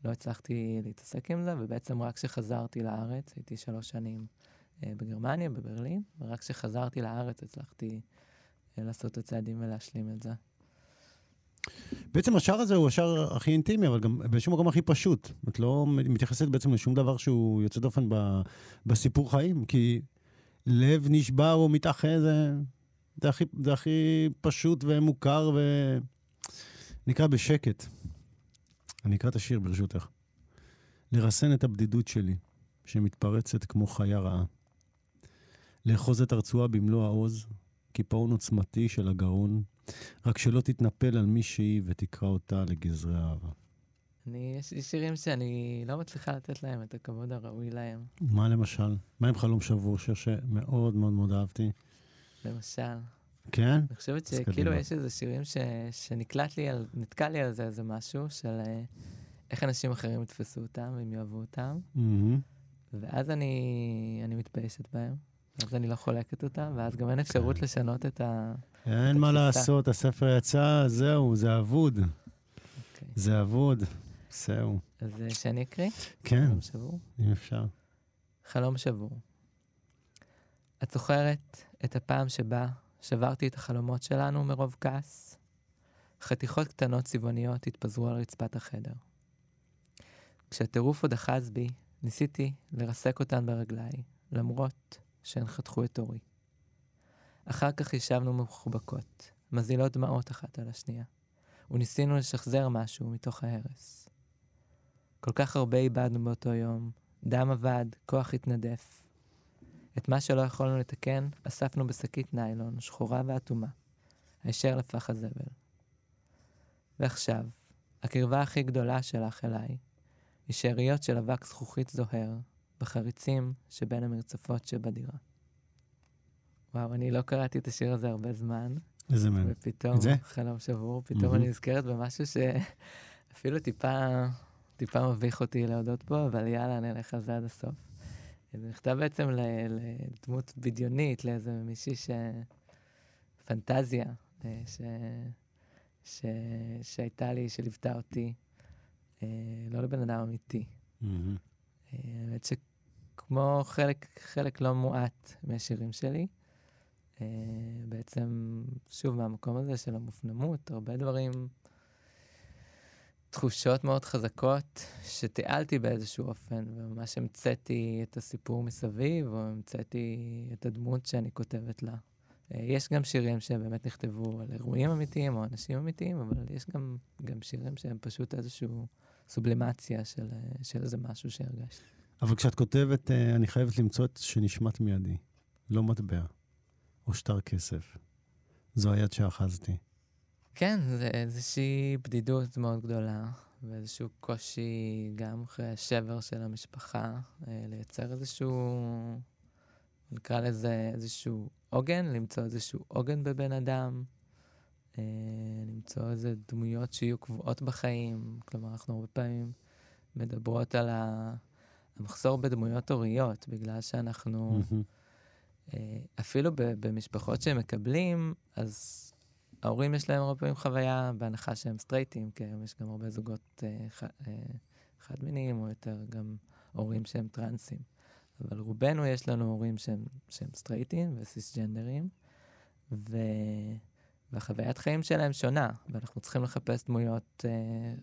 לא הצלחתי להתעסק עם זה, ובעצם רק כשחזרתי לארץ, הייתי שלוש שנים אה, בגרמניה, בברלין, ורק כשחזרתי לארץ הצלחתי אה, לעשות את הצעדים ולהשלים את זה. בעצם השער הזה הוא השער הכי אינטימי, אבל גם באיזשהו מקום הכי פשוט. את לא מתייחסת בעצם לשום דבר שהוא יוצא דופן ב, בסיפור חיים, כי לב נשבר או מתאחה זה, זה, הכי, זה הכי פשוט ומוכר ו... נקרא בשקט. אני אקרא את השיר ברשותך. לרסן את הבדידות שלי, שמתפרצת כמו חיה רעה. לאחוז את הרצועה במלוא העוז, קיפאון עוצמתי של הגרון, רק שלא תתנפל על מישהי ותקרא אותה לגזרי אהבה. אני, יש לי שירים שאני לא מצליחה לתת להם את הכבוד הראוי להם. מה למשל? מה עם חלום שבור? שיר שמאוד מאוד מאוד אהבתי. למשל, כן? אני חושבת אז שכאילו. יש איזה שירים ש, שנקלט לי על, נתקע לי על זה איזה משהו של אה, איך אנשים אחרים יתפסו אותם והם יאהבו אותם, מהמם. ואז אני, אני מתביישת בהם, ואז אני לא חולקת אותם, ואז גם אין אפשרות כן. לשנות את ה... אין מה התפיסה. לעשות, הספר יצא, זהו, זה אבוד. אוקיי. זה אבוד. זהו. אז אה, שאני אקריא? כן, חלום שבור. אם אפשר. חלום שבור. את זוכרת את הפעם שבה שברתי את החלומות שלנו מרוב כעס? חתיכות קטנות צבעוניות התפזרו על רצפת החדר. כשהטירוף עוד אחז בי, ניסיתי לרסק אותן ברגליי, למרות שהן חתכו את עורי. אחר כך ישבנו מחובקות, מזילות דמעות אחת על השנייה, וניסינו לשחזר משהו מתוך ההרס. כל כך הרבה איבדנו באותו יום, דם אבד, כוח התנדף. את מה שלא יכולנו לתקן, אספנו בשקית ניילון, שחורה ואטומה, הישר לפח הזבל. ועכשיו, הקרבה הכי גדולה שלך אליי, היא שאריות של אבק זכוכית זוהר, בחריצים שבין המרצפות שבדירה. וואו, אני לא קראתי את השיר הזה הרבה זמן, איזה מהם. ופתאום? חלום שבור, פתאום מהמם. אני נזכרת במשהו שאפילו טיפה, טיפה מביך אותי להודות בו, אבל יאללה, נלך על זה עד הסוף. זה נכתב בעצם לדמות בדיונית, לאיזה מישהי ש... פנטזיה אה, ש... ש... שהייתה לי, שליוותה אותי, אה, לא לבן אדם אמיתי. אה, האמת שכמו חלק, חלק לא מועט מהשירים שלי, בעצם, שוב, מהמקום הזה של המופנמות, הרבה דברים, תחושות מאוד חזקות שתיעלתי באיזשהו אופן, וממש המצאתי את הסיפור מסביב, או המצאתי את הדמות שאני כותבת לה. אה, יש גם שירים שבאמת נכתבו על אירועים אמיתיים או אנשים אמיתיים, אבל יש גם, גם שירים שהם פשוט איזושהי סובלימציה של, אה, של איזה משהו שהרגשתי. אבל כשאת כותבת, אה, אני חייבת למצוא את שנשמט מידי. לא מטבע. או שטר כסף. זו היד שאחזתי. כן, זה איזושהי בדידות מאוד גדולה, ואיזשהו קושי גם אחרי השבר של המשפחה, אה, לייצר איזשהו, נקרא לזה איזשהו עוגן, למצוא איזשהו עוגן בבן אדם, אה, למצוא איזה דמויות שיהיו קבועות בחיים. כלומר, אנחנו הרבה פעמים מדברות על המחסור בדמויות הוריות, בגלל שאנחנו... אה, אפילו במשפחות שהם מקבלים, אז ההורים יש להם הרבה פעמים חוויה, בהנחה שהם סטרייטים, כי היום יש גם הרבה זוגות אה, ח- אה, חד-מיניים, או יותר גם הורים שהם טרנסים. אבל רובנו יש לנו הורים שהם, שהם סטרייטים וסיסג'נדרים, ו... והחוויית חיים שלהם שונה, ואנחנו צריכים לחפש דמויות, אה,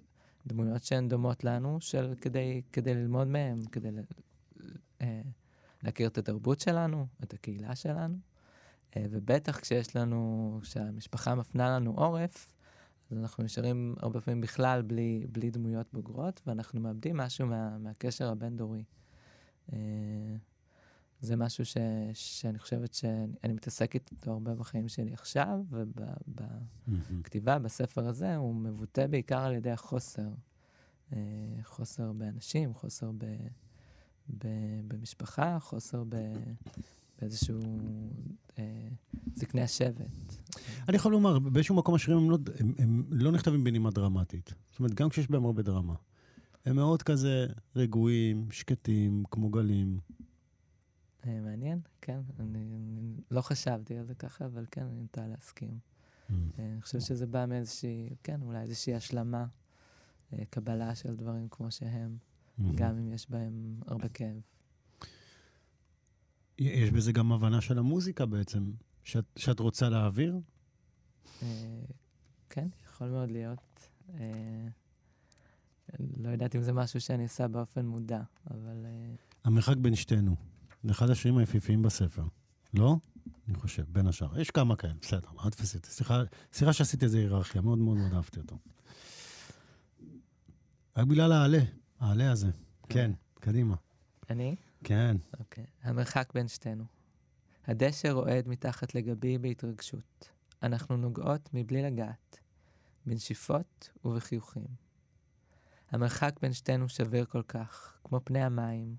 דמויות שהן דומות לנו, של, כדי, כדי ללמוד מהם, כדי ל... אה, להכיר את התרבות שלנו, את הקהילה שלנו, ובטח כשיש לנו, כשהמשפחה מפנה לנו עורף, אז אנחנו נשארים הרבה פעמים בכלל בלי, בלי דמויות בוגרות, ואנחנו מאבדים משהו מה, מהקשר הבין-דורי. אה, זה משהו ש, שאני חושבת שאני מתעסקת איתו הרבה בחיים שלי עכשיו, ובכתיבה, בספר הזה, הוא מבוטא בעיקר על ידי החוסר. אה, חוסר באנשים, חוסר ב, ב, במשפחה, חוסר ב, באיזשהו אה, זקני השבט. אני יכול לומר, באיזשהו מקום השירים הם לא, הם, הם לא נכתבים בנימה דרמטית. זאת אומרת, גם כשיש בהם הרבה דרמה. הם מאוד כזה רגועים, שקטים, כמו גלים. אה, מעניין, כן. אני, אני לא חשבתי על זה ככה, אבל כן, אני נוטה להסכים. Mm. אה, אני חושבת שזה בא מאיזושהי, כן, אולי איזושהי השלמה, אה, קבלה של דברים כמו שהם, mm-hmm. גם אם יש בהם הרבה כאב. יש בזה גם הבנה של המוזיקה בעצם, שאת, שאת רוצה להעביר? כן, יכול מאוד להיות. לא יודעת אם זה משהו שאני עושה באופן מודע, אבל... המרחק בין שתינו. זה אחד השירים היפיפיים בספר. לא? אני חושב, בין השאר. יש כמה כאלה, בסדר, אל תפסי אותי. סליחה, שעשיתי איזה היררכיה, מאוד מאוד מאוד אהבתי אותו. רק בגלל העלה, העלה הזה. כן, קדימה. אני? כן. אוקיי. המרחק בין שתינו. הדשא רועד מתחת לגבי בהתרגשות. אנחנו נוגעות מבלי לגעת, בנשיפות ובחיוכים. המרחק בין שתינו שביר כל כך, כמו פני המים,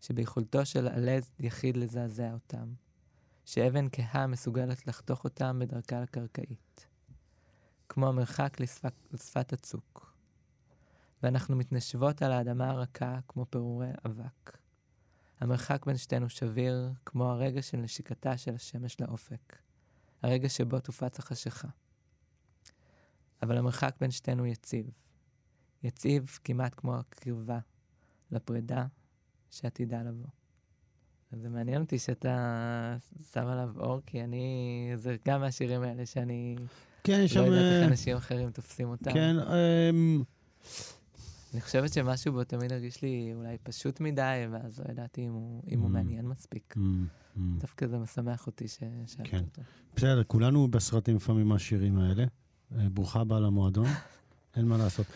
שביכולתו של עלה יחיד לזעזע אותם, שאבן כהה מסוגלת לחתוך אותם בדרכה לקרקעית, כמו המרחק לשפת, לשפת הצוק. ואנחנו מתנשבות על האדמה הרכה כמו פירורי אבק. המרחק בין שתינו שביר כמו הרגע של נשיקתה של השמש לאופק, הרגע שבו תופץ החשיכה. אבל המרחק בין שתינו יציב. יציב כמעט כמו הקרבה לפרידה שעתידה לבוא. אז זה מעניין אותי שאתה שם עליו אור, כי אני, זה גם מהשירים האלה שאני כן, לא שם... יודעת איך אה, אנשים אחרים תופסים אותם. כן, אמ, אני חושבת שמשהו בו תמיד הרגיש לי אולי פשוט מדי, ואז לא ידעתי אם הוא, אם הוא Mm. מעניין מספיק. אמ, אמ. דווקא זה משמח אותי ששאלת כן. אותו. בסדר, כולנו בסרטים לפעמים מהשירים האלה. אה, ברוכה הבאה למועדון, *laughs* אין מה לעשות.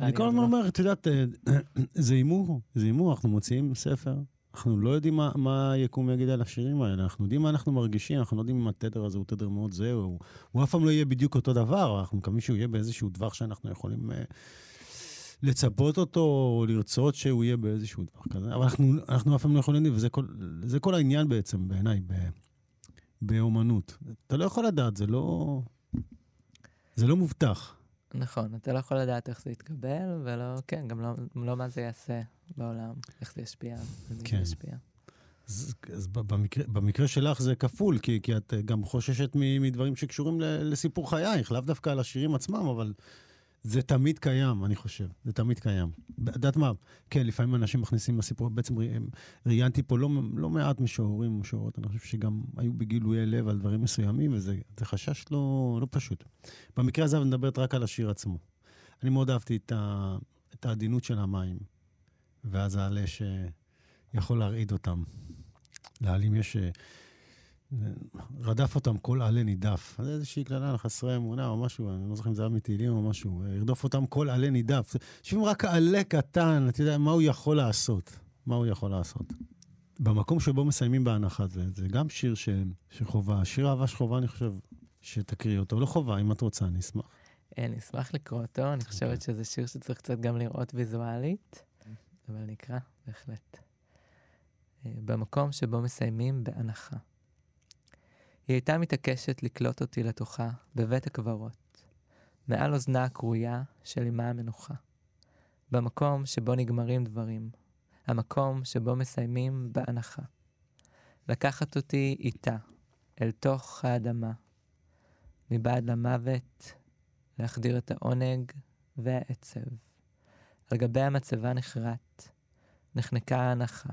אני כל הזמן לא- אומר, את יודעת, אה, *clears throat* זה הימור, זה הימור, אנחנו מוציאים ספר. אנחנו לא יודעים מה, מה היקום יגיד על השירים האלה, אנחנו יודעים מה אנחנו מרגישים, אנחנו לא יודעים אם התדר הזה הוא תדר מאוד זה, או הוא אף פעם לא יהיה בדיוק אותו דבר, אנחנו מקווים שהוא יהיה באיזשהו טווח שאנחנו יכולים uh, לצפות אותו, או לרצות שהוא יהיה באיזשהו טווח כזה, אבל אנחנו, אנחנו אף פעם לא יכולים וזה כל, זה כל העניין בעצם, בעיניי, ב- באומנות. אתה לא יכול לדעת, זה לא... זה לא מובטח. נכון, אתה לא יכול לדעת איך זה יתקבל, ולא, כן, גם לא, לא מה זה יעשה בעולם, איך זה ישפיע, מי כן. זה ישפיע. אז, אז במקרה, במקרה שלך זה כפול, כי, כי את גם חוששת מדברים שקשורים ל, לסיפור חייך, לאו דווקא על השירים עצמם, אבל זה תמיד קיים, אני חושב. זה תמיד קיים. יודעת מה? כן, לפעמים אנשים מכניסים לסיפור, בעצם ראיינתי פה לא, לא מעט משוררים ומשוררות, אני חושב שגם היו בגילויי לב על דברים מסוימים, וזה זה חשש לא, לא פשוט. במקרה הזה, אבל מדברת רק על השיר עצמו. אני מאוד אהבתי את, ה, את העדינות של המים, ואז העלה שיכול להרעיד אותם. לעלים יש... רדף אותם כל עלה נידף. זה איזושהי קללה על חסרי אמונה או משהו, אני לא זוכר אם זה היה מתהילים או משהו. ירדוף אותם כל עלה נידף. יושבים רק עלה קטן, אתה יודע, מה הוא יכול לעשות? מה הוא יכול לעשות? במקום שבו מסיימים בהנחה, זה, זה גם שיר ש, שחובה. שיר אהבה שחובה, אני חושב, שתקריא אותו. לא חובה, אם את רוצה, אני אשמח. אה, אני אשמח לקרוא אותו, אני חושבת שזה שיר שצריך קצת גם לראות ויזואלית, אבל נקרא, בהחלט. אה, במקום שבו מסיימים בהנחה. היא הייתה מתעקשת לקלוט אותי לתוכה בבית הקברות, מעל אוזנה הקרויה של אמה המנוחה. במקום שבו נגמרים דברים, המקום שבו מסיימים בהנחה. לקחת אותי איתה, אל תוך האדמה, מבעד למוות, להחדיר את העונג והעצב. על גבי המצבה נחרט, נחנקה ההנחה,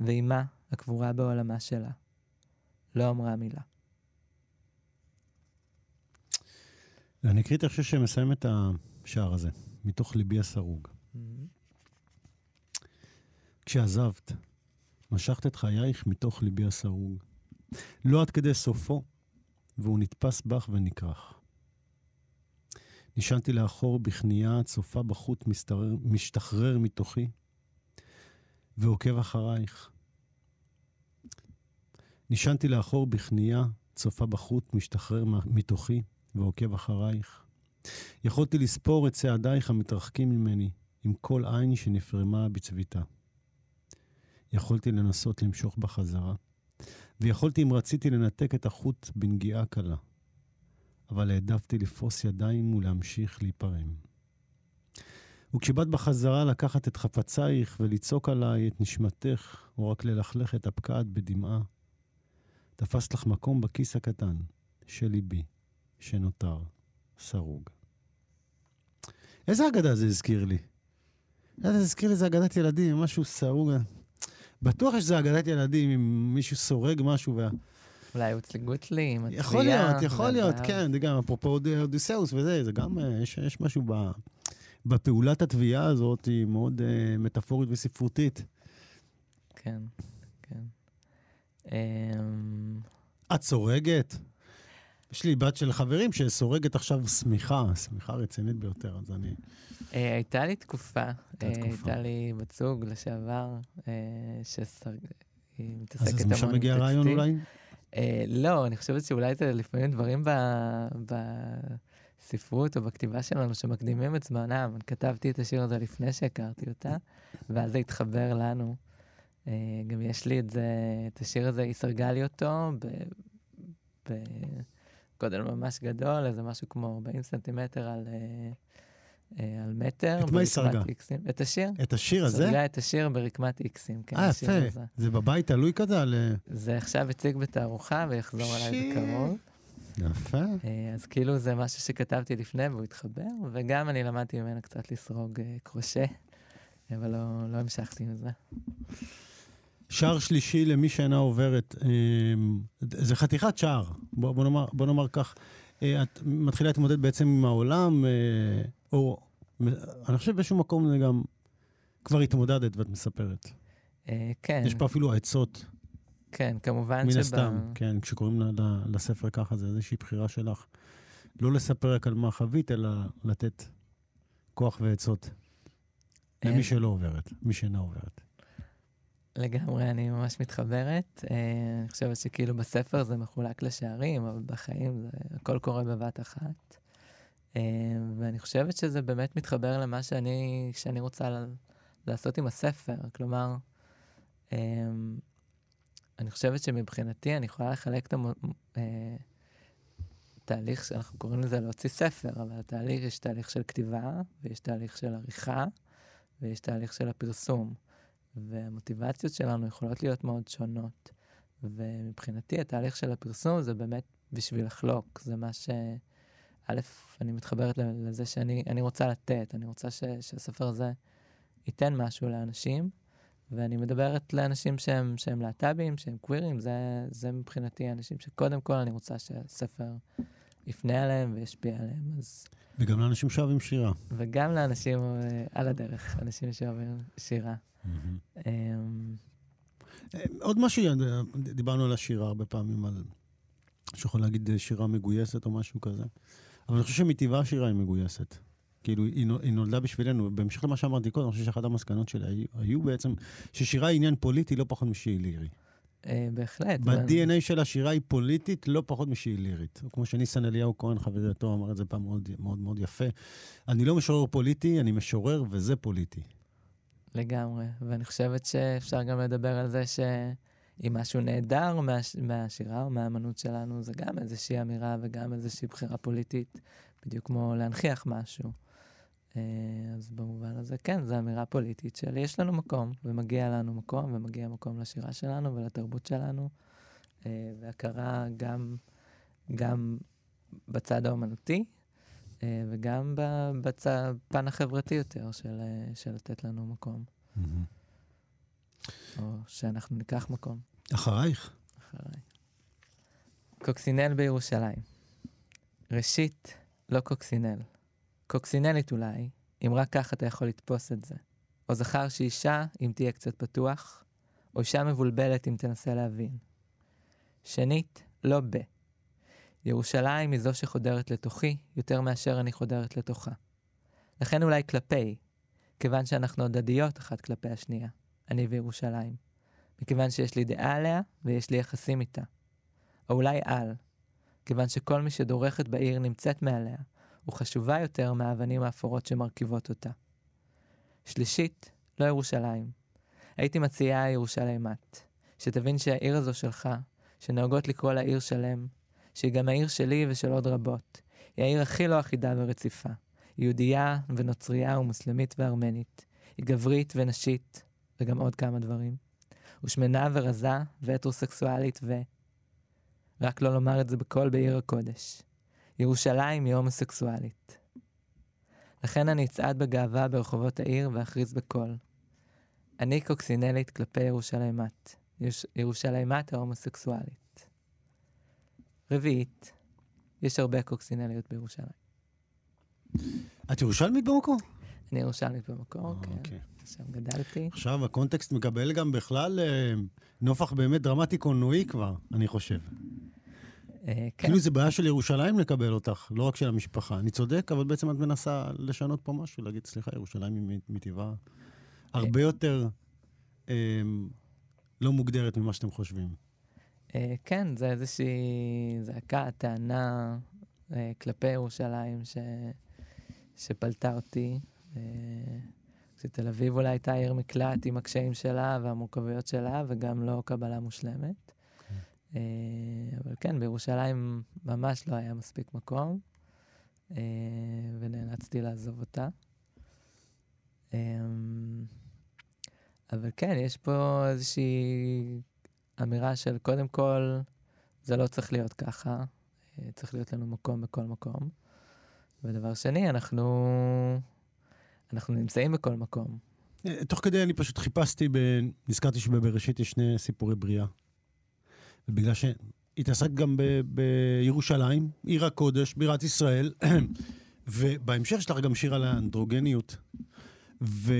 ואימה, הקבורה בעולמה שלה, לא אמרה מילה. אני אקריא את השיר שמסיים את השער הזה, מתוך ליבי הסרוג. כשעזבת, משכת את חייך מתוך ליבי הסרוג. לא עד כדי סופו, והוא נתפס בך ונכרך. נשענתי לאחור בכניעה, צופה בחוט מסתרר, משתחרר מתוכי, ועוקב אחרייך. נשענתי לאחור בכניעה, צופה בחוט, משתחרר מתוכי ועוקב אחרייך. יכולתי לספור את צעדייך המתרחקים ממני, עם כל עין שנפרמה בצביתה. יכולתי לנסות למשוך בחזרה, ויכולתי אם רציתי לנתק את החוט בנגיעה קלה. אבל העדפתי לפרוס ידיים ולהמשיך להיפרם. וכשבאת בחזרה לקחת את חפצייך ולצעוק עליי את נשמתך, או רק ללכלך את הפקעת בדמעה, תפסת לך מקום בכיס הקטן של ליבי, שנותר סרוג. איזה אגדה זה הזכיר לי? זה הזכיר לי, זה אגדת ילדים, משהו סרוג. בטוח שזה אגדת ילדים, אם מישהו סורג משהו וה... אולי הוצלי גוטלי עם התביעה. יכול להיות, יכול להיות, כן, זה גם אפרופו אודיסאוס וזה, זה גם, אה, יש, יש משהו ב, בפעולת התביעה הזאת, היא מאוד uh, מטאפורית וספרותית. כן, כן. Um... את סורגת? יש לי בת של חברים שסורגת עכשיו שמיכה, שמיכה רצינית ביותר, אז אני... Uh, הייתה לי תקופה, הייתה לי בת זוג לשעבר, שסרג... היא מתעסקת המון. אז משם מגיע הרעיון אולי? אה, לא, אני חושבת שאולי זה לפעמים דברים בספרות או בכתיבה שלנו שמקדימים את זמנם. כתבתי את השיר הזה לפני שהכרתי אותה, ואז זה התחבר לנו. אה, גם יש לי את זה, את השיר הזה, היא סרגה לי אותו בגודל ממש גדול, איזה משהו כמו 40 סנטימטר על... אה, אה, על מטר. את מה היא סרגה? איקסים. את השיר. את השיר הזה? סרגה את השיר ברקמת איקסים, כן. אה, יפה. הזה. זה בבית תלוי כזה על... זה עכשיו הציג בתערוכה ויחזור עליי בקרוב. יפה. אז כאילו זה משהו שכתבתי לפני והוא התחבר, וגם אני למדתי ממנה קצת לסרוג קרושה, אבל לא, לא המשכתי עם זה. שער שלישי למי שאינה עוברת, זה חתיכת שער, בוא, בוא, נאמר, בוא נאמר כך. את מתחילה להתמודד בעצם עם העולם, או אני חושב באיזשהו מקום זה גם, כבר התמודדת ואת מספרת. אה, כן. יש פה אפילו עצות. כן, כמובן מן הסתם, כן, כשקוראים לספר ככה, זה איזושהי בחירה שלך. לא לספר רק על מה חווית, אלא לתת כוח ועצות למי אה. שלא עוברת, מי שאינה עוברת. לגמרי, אני ממש מתחברת. אה, אני חושבת שכאילו בספר זה מחולק לשערים, אבל בחיים זה הכל קורה בבת אחת. אה, ואני חושבת שזה באמת מתחבר למה שאני, שאני רוצה לעשות עם הספר. כלומר, אה, אני חושבת שמבחינתי אני יכולה לחלק את התהליך, אה, שאנחנו קוראים לזה להוציא ספר, אבל התהליך, יש תהליך של כתיבה, ויש תהליך של עריכה, ויש תהליך של הפרסום. והמוטיבציות שלנו יכולות להיות מאוד שונות. ומבחינתי התהליך של הפרסום זה באמת בשביל לחלוק, זה מה ש... א', אני מתחברת לזה שאני רוצה לתת, אני רוצה ש, שהספר הזה ייתן משהו לאנשים, ואני מדברת לאנשים שהם, שהם להט"בים, שהם קווירים, זה, זה מבחינתי אנשים שקודם כל אני רוצה שהספר יפנה עליהם וישפיע עליהם, אז... וגם לאנשים שאוהבים שירה. וגם לאנשים uh, על הדרך, אנשים שאוהבים שירה. Mm-hmm. עוד משהו, דיברנו על השירה הרבה פעמים, על... שיכול להגיד שירה מגויסת או משהו כזה. אבל אני חושב שמטבעה שירה היא מגויסת. כאילו, היא נולדה בשבילנו. בהמשך למה שאמרתי קודם, אני חושב שאחת המסקנות שלה היו, היו בעצם ששירה היא עניין פוליטי לא פחות משהיא לירי. אה, בהחלט. ב-DNA של השירה היא פוליטית לא פחות משהיא לירית. כמו שניסן אליהו כהן, חברי הטוב, אמר את זה פעם מאוד, מאוד מאוד יפה. אני לא משורר פוליטי, אני משורר וזה פוליטי. לגמרי, ואני חושבת שאפשר גם לדבר על זה ש... אם משהו נהדר מהש... מהשירה או מהאמנות שלנו, זה גם איזושהי אמירה וגם איזושהי בחירה פוליטית, בדיוק כמו להנכיח משהו. אה, אז במובן הזה, כן, זו אמירה פוליטית של יש לנו מקום, ומגיע לנו מקום, ומגיע מקום לשירה שלנו ולתרבות שלנו, אה, והכרה גם, גם בצד האומנותי, אה, וגם בפן החברתי יותר של, של לתת לנו מקום. Mm-hmm. או שאנחנו ניקח מקום. אחרייך. אחריי. קוקסינל בירושלים. ראשית, לא קוקסינל. קוקסינלית אולי, אם רק כך אתה יכול לתפוס את זה. או זכר שאישה, אם תהיה קצת פתוח, או אישה מבולבלת אם תנסה להבין. שנית, לא ב. ירושלים היא זו שחודרת לתוכי, יותר מאשר אני חודרת לתוכה. לכן אולי כלפי, כיוון שאנחנו הדדיות אחת כלפי השנייה. אני וירושלים. מכיוון שיש לי דעה עליה ויש לי יחסים איתה. או אולי על, כיוון שכל מי שדורכת בעיר נמצאת מעליה, וחשובה יותר מהאבנים האפורות שמרכיבות אותה. שלישית, לא ירושלים. הייתי מציעה ירושלימת, שתבין שהעיר הזו שלך, שנהוגות לקרוא לה עיר שלם, שהיא גם העיר שלי ושל עוד רבות, היא העיר הכי לא אחידה ורציפה. יהודייה ונוצרייה ומוסלמית וארמנית. היא גברית ונשית, וגם עוד כמה דברים. ושמנה ורזה והטרוסקסואלית ו... רק לא לומר את זה בקול בעיר הקודש. ירושלים היא הומוסקסואלית. לכן אני אצעד בגאווה ברחובות העיר ואכריז בקול. אני קוקסינלית כלפי ירושלימת. ירוש... ירושלימת ההומוסקסואלית. רביעית, יש הרבה קוקסינליות בירושלים. את ירושלמית במקור? אני ירושלמית במקור, אה, כן. אוקיי. שם גדלתי. עכשיו הקונטקסט מקבל גם בכלל אה, נופח באמת דרמטי קולנועי כבר, אני חושב. אה, כן, כאילו זה בעיה של ירושלים לקבל אותך, לא רק של המשפחה. אני צודק, אבל בעצם את מנסה לשנות פה משהו, להגיד, סליחה, ירושלים היא מטבעה הרבה יותר אה, לא מוגדרת ממה שאתם חושבים. אה, כן, זה איזושהי זעקה, טענה אה, כלפי ירושלים ש... שפלטה אותי. אה, שתל אביב אולי הייתה עיר מקלט עם הקשיים שלה והמורכבויות שלה, וגם לא קבלה מושלמת. אה, אבל כן, בירושלים ממש לא היה מספיק מקום, אה, ונאלצתי לעזוב אותה. אה, אבל כן, יש פה איזושהי אמירה של קודם כל, זה לא צריך להיות ככה, צריך להיות לנו מקום בכל מקום. ודבר שני, אנחנו, אנחנו נמצאים בכל מקום. תוך כדי אני פשוט חיפשתי. נזכרתי שבבראשית יש שני סיפורי בריאה. ובגלל שהתעסקת גם ב... בירושלים, עיר הקודש, בירת ישראל, *clears throat* ובהמשך שלך גם שיר על האנדרוגניות. ו...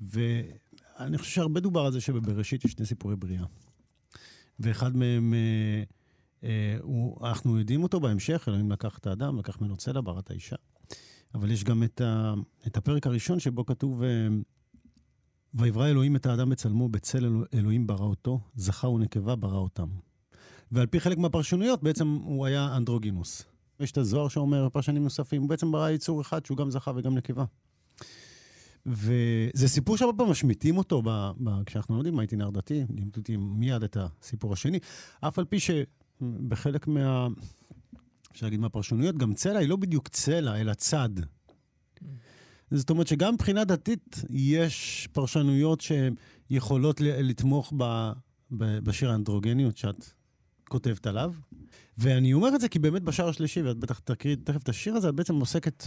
ואני חושב שהרבה דובר על זה שבבראשית יש שני סיפורי בריאה. ואחד מהם, אה, אה, הוא, אנחנו יודעים אותו בהמשך, אלוהים לקח את האדם, לקח ממנו צלע, ברא את האישה. אבל יש גם את, ה, את הפרק הראשון שבו כתוב, אה, ויברא אלוהים את האדם בצלמו, בצל אלוה, אלוהים ברא אותו, זכר ונקבה ברא אותם. ועל פי חלק מהפרשנויות, בעצם הוא היה אנדרוגינוס. יש את הזוהר שאומר, פרשנים נוספים, הוא בעצם ברא יצור אחד שהוא גם זכר וגם נקבה. וזה סיפור שהרבה פעמים משמיטים אותו ב, ב, כשאנחנו לומדים מה הייתי נער דתי, לימדו אותי מיד את הסיפור השני, אף על פי שבחלק מה... אפשר להגיד מהפרשנויות, גם צלע היא לא בדיוק צלע, אלא צד. זאת אומרת שגם מבחינה דתית יש פרשנויות שיכולות לתמוך ב, ב, בשיר האנדרוגניות שאת כותבת עליו. ואני אומר את זה כי באמת בשער השלישי, ואת בטח תקריא תכף את השיר הזה, את בעצם עוסקת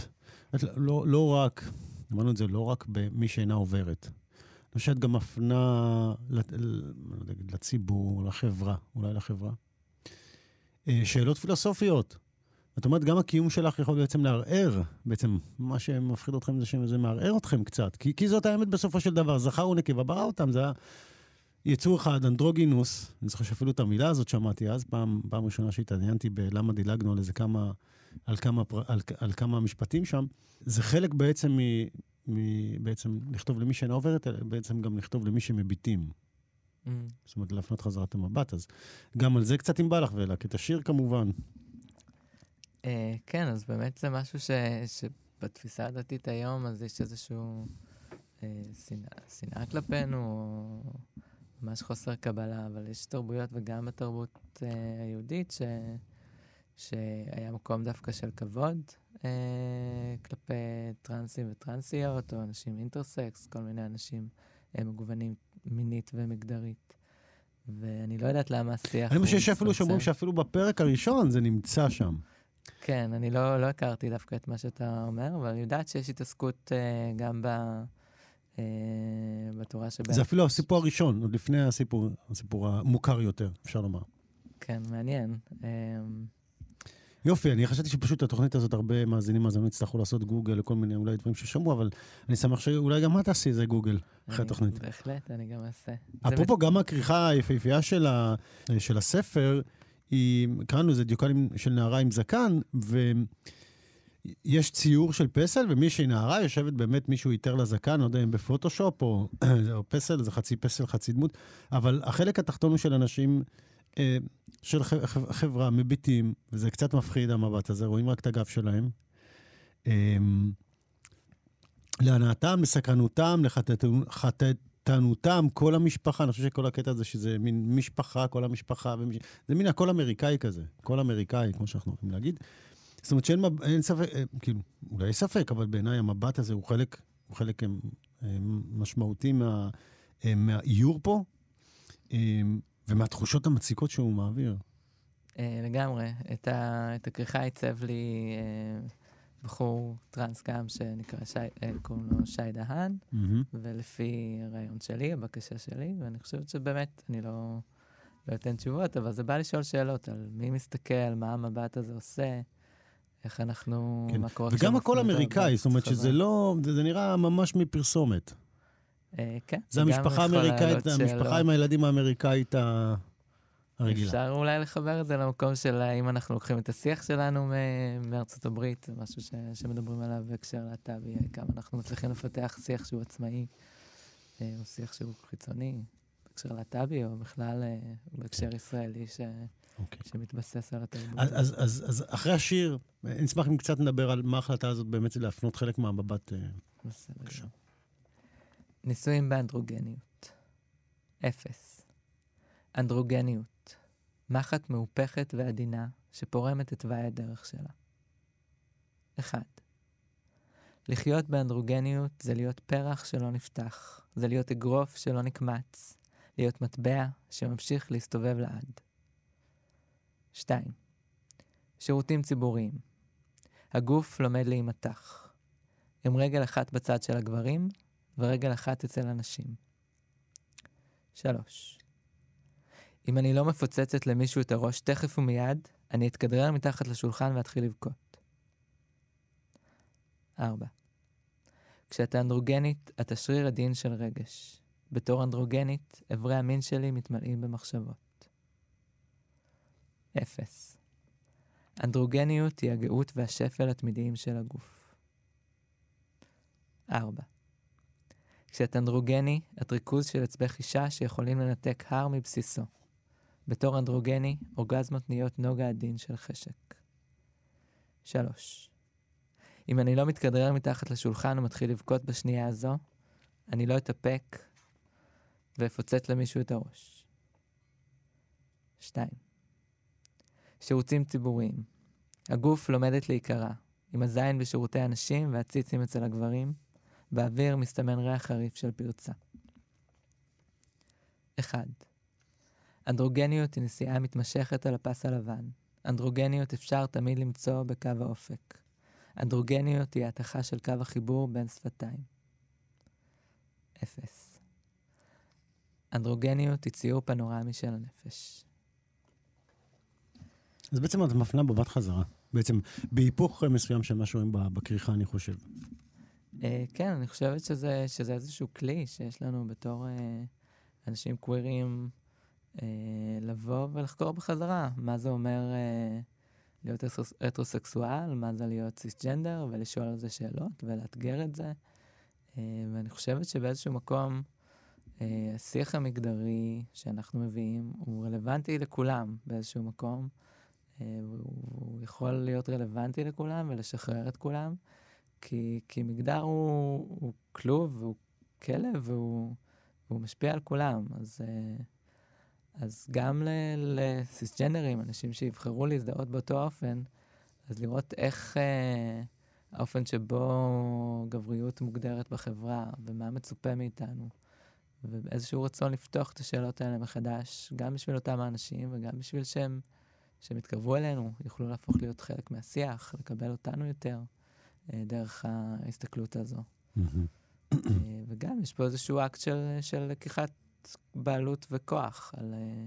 את לא, לא רק, אמרנו את זה, לא רק במי שאינה עוברת. אני חושב שאת גם מפנה לציבור, לחברה, אולי לחברה. אה, שאלות פילוסופיות. זאת אומרת, גם הקיום שלך יכול בעצם לערער, בעצם מה שמפחיד אתכם זה שזה מערער אתכם קצת, כי, כי זאת האמת בסופו של דבר, זכר ונקבה ברא אותם, זה היה יצור אחד, אנדרוגינוס, אני זוכר שאפילו את המילה הזאת שמעתי אז, פעם, פעם ראשונה שהתעניינתי בלמה דילגנו על איזה כמה, על כמה, על, על כמה משפטים שם, זה חלק בעצם מ... מ בעצם לכתוב למי שאינה עוברת, בעצם גם לכתוב למי שמביטים. Mm. זאת אומרת, להפנות חזרת את המבט, אז גם על זה קצת אם בא לך, ולהקת השיר כמובן. Uh, כן, אז באמת זה משהו ש, שבתפיסה הדתית היום, אז יש איזשהו uh, שנאה, כלפינו, או ממש חוסר קבלה, אבל יש תרבויות, וגם בתרבות uh, היהודית, ש, שהיה מקום דווקא של כבוד uh, כלפי טרנסים וטרנסיות, או אנשים אינטרסקס, כל מיני אנשים uh, מגוונים מינית ומגדרית. ואני לא יודעת למה השיח אני חושב שאפילו שאומרים שאפילו בפרק הראשון זה נמצא שם. כן, אני לא, לא הכרתי דווקא את מה שאתה אומר, אבל אני יודעת שיש התעסקות uh, גם ב, uh, בתורה שבה... זה אפילו הסיפור הראשון, עוד לפני הסיפור, הסיפור המוכר יותר, אפשר לומר. כן, מעניין. Um... יופי, אני חשבתי שפשוט התוכנית הזאת, הרבה מאזינים מאזינים יצטרכו לעשות גוגל לכל מיני אולי דברים ששמעו, אבל אני שמח שאולי גם את תעשי איזה גוגל אחרי התוכנית. בהחלט, אני גם אעשה. אפרופו, גם הכריכה היפהפייה של, ה, של הספר, היא, קראנו לזה דיוקנים של נערה עם זקן, יש ציור של פסל, ומישהי נערה יושבת באמת, מישהו איתר לה זקן, לא יודע אם בפוטושופ או, או פסל, זה חצי פסל, חצי דמות, אבל החלק התחתון הוא של אנשים, אה, של חברה, מביטים, וזה קצת מפחיד המבט הזה, רואים רק את הגב שלהם. אה, להנאתם, לסקרנותם, לחטטנותם, כל המשפחה, אני חושב שכל הקטע הזה שזה מין משפחה, כל המשפחה, ומש... זה מין הכל אמריקאי כזה, כל אמריקאי, כמו שאנחנו יכולים להגיד. זאת אומרת שאין אין ספק, אה, כאילו, אולי יש ספק, אבל בעיניי המבט הזה הוא חלק, הוא חלק הם, אה, הם אה, משמעותי מה, הם, מהאיור פה, הם, ומהתחושות המציקות שהוא מעביר. לגמרי. את, ה, את הכריכה עיצב לי בחור טרנס גם שנקרא שי, קוראים לו שי דהן, mm-hmm. ולפי הרעיון שלי, הבקשה שלי, ואני חושבת שבאמת, אני לא, לא אתן תשובות, אבל זה בא לשאול שאלות על מי מסתכל, מה המבט הזה עושה. איך אנחנו... כן. וגם הכל אמריקאי, זאת אומרת שזה לא... זה נראה ממש מפרסומת. אה, כן. זה המשפחה האמריקאית, המשפחה עם הילדים האמריקאית הרגילה. אפשר אולי לחבר את זה למקום של האם אנחנו לוקחים את השיח שלנו מארצות הברית, משהו ש, שמדברים עליו בהקשר להט"בי, כמה אנחנו מצליחים לפתח שיח שהוא עצמאי, אה, או שיח שהוא חיצוני, בהקשר להט"בי, או בכלל אה, בהקשר ישראלי, ש... okay. אוקיי. שמתבסס על התרבות. אז, אז, אז, אז אחרי השיר, נשמח אם קצת נדבר על מה ההחלטה הזאת באמת להפנות חלק מהמבט. אה. ניסויים באנדרוגניות. אפס. אנדרוגניות. מחט מהופכת ועדינה שפורמת את תוואי הדרך שלה. אחד. לחיות באנדרוגניות זה להיות פרח שלא נפתח, זה להיות אגרוף שלא נקמץ, להיות מטבע שממשיך להסתובב לעד. 2. שירותים ציבוריים. הגוף לומד להימתח. עם רגל אחת בצד של הגברים ורגל אחת אצל הנשים. 3. אם אני לא מפוצצת למישהו את הראש תכף ומיד, אני אתכדרר מתחת לשולחן ואתחיל לבכות. 4. כשאתה אנדרוגנית, אתה שריר עדין של רגש. בתור אנדרוגנית, אברי המין שלי מתמלאים במחשבות. אפס. אנדרוגניות היא הגאות והשפל התמידיים של הגוף. 4. כשאת אנדרוגני, את ריכוז של עצבי חישה שיכולים לנתק הר מבסיסו. בתור אנדרוגני, אורגזמות נהיות נוגה עדין של חשק. 3. אם אני לא מתכדרר מתחת לשולחן ומתחיל לבכות בשנייה הזו, אני לא אתאפק ואפוצץ למישהו את הראש. 2. שירותים ציבוריים. הגוף לומדת להיקרע, עם הזין בשירותי הנשים והציצים אצל הגברים, באוויר מסתמן ריח חריף של פרצה. 1. אנדרוגניות היא נסיעה מתמשכת על הפס הלבן. אנדרוגניות אפשר תמיד למצוא בקו האופק. אנדרוגניות היא ההתכה של קו החיבור בין שפתיים. 0. אנדרוגניות היא ציור פנורמי של הנפש. אז בעצם את מפנה בבת חזרה. בעצם בהיפוך מסוים של מה שרואים בכריכה, אני חושב. Uh, כן, אני חושבת שזה, שזה איזשהו כלי שיש לנו בתור uh, אנשים קווירים לבוא ולחקור בחזרה. מה זה אומר uh, להיות הטרוסקסואל, מה זה להיות סיסג'נדר, ולשאול על זה שאלות ולאתגר את זה. Uh, ואני חושבת שבאיזשהו מקום, השיח המגדרי שאנחנו מביאים הוא רלוונטי לכולם באיזשהו מקום. אה, והוא יכול להיות רלוונטי לכולם ולשחרר את כולם, כי, כי מגדר הוא, הוא כלוב והוא כלב והוא, והוא משפיע על כולם. אז, אה, אז גם לסיסג'נרים, אנשים שיבחרו להזדהות באותו אופן, אז לראות איך אה, האופן שבו גבריות מוגדרת בחברה ומה מצופה מאיתנו. ואיזשהו רצון לפתוח את השאלות האלה מחדש, גם בשביל אותם האנשים וגם בשביל שהם שהם יתקרבו אלינו, יוכלו להפוך להיות חלק מהשיח, לקבל אותנו יותר אה, דרך ההסתכלות הזו. אה, וגם יש פה איזשהו אקט של, של לקיחת בעלות וכוח על, אה,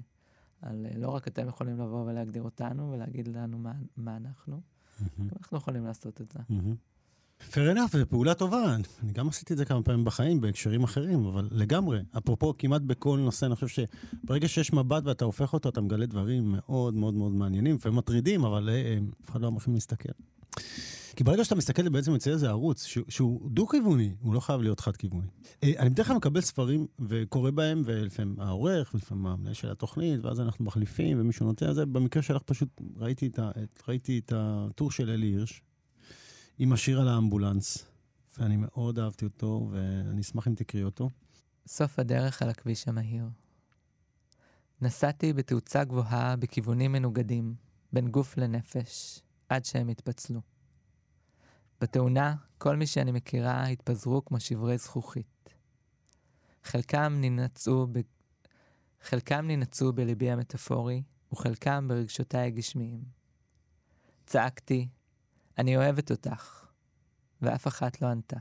על לא רק אתם יכולים לבוא ולהגדיר אותנו ולהגיד לנו מה, מה אנחנו, גם אנחנו יכולים לעשות את זה. fair enough, זו פעולה טובה. אני גם עשיתי את זה כמה פעמים בחיים בהקשרים אחרים, אבל לגמרי. אפרופו, כמעט בכל נושא, אני חושב שברגע שיש מבט ואתה הופך אותו, אתה מגלה דברים מאוד מאוד מאוד מעניינים, לפעמים מטרידים, אבל אה, אה, אף אחד לא אמור להסתכל. כי ברגע שאתה מסתכל בעצם אצל איזה ערוץ שהוא, שהוא דו-כיווני, הוא לא חייב להיות חד-כיווני. אה, אני בדרך כלל מקבל ספרים וקורא בהם, ולפעמים העורך, ולפעמים המנהל של התוכנית, ואז אנחנו מחליפים, ומישהו נותן את זה. במקרה שלך פשוט ראיתי את, ראיתי את הטור של אלי הירש, עם השיר על האמבולנס, ואני מאוד אהבתי אותו, ואני אשמח אם תקראי אותו. סוף הדרך על הכביש המהיר. נסעתי בתאוצה גבוהה בכיוונים מנוגדים, בין גוף לנפש, עד שהם התפצלו. בתאונה, כל מי שאני מכירה התפזרו כמו שברי זכוכית. חלקם ננעצו, ב... חלקם ננעצו בליבי המטאפורי, וחלקם ברגשותיי הגשמיים. צעקתי, אני אוהבת אותך, ואף אחת לא ענתה.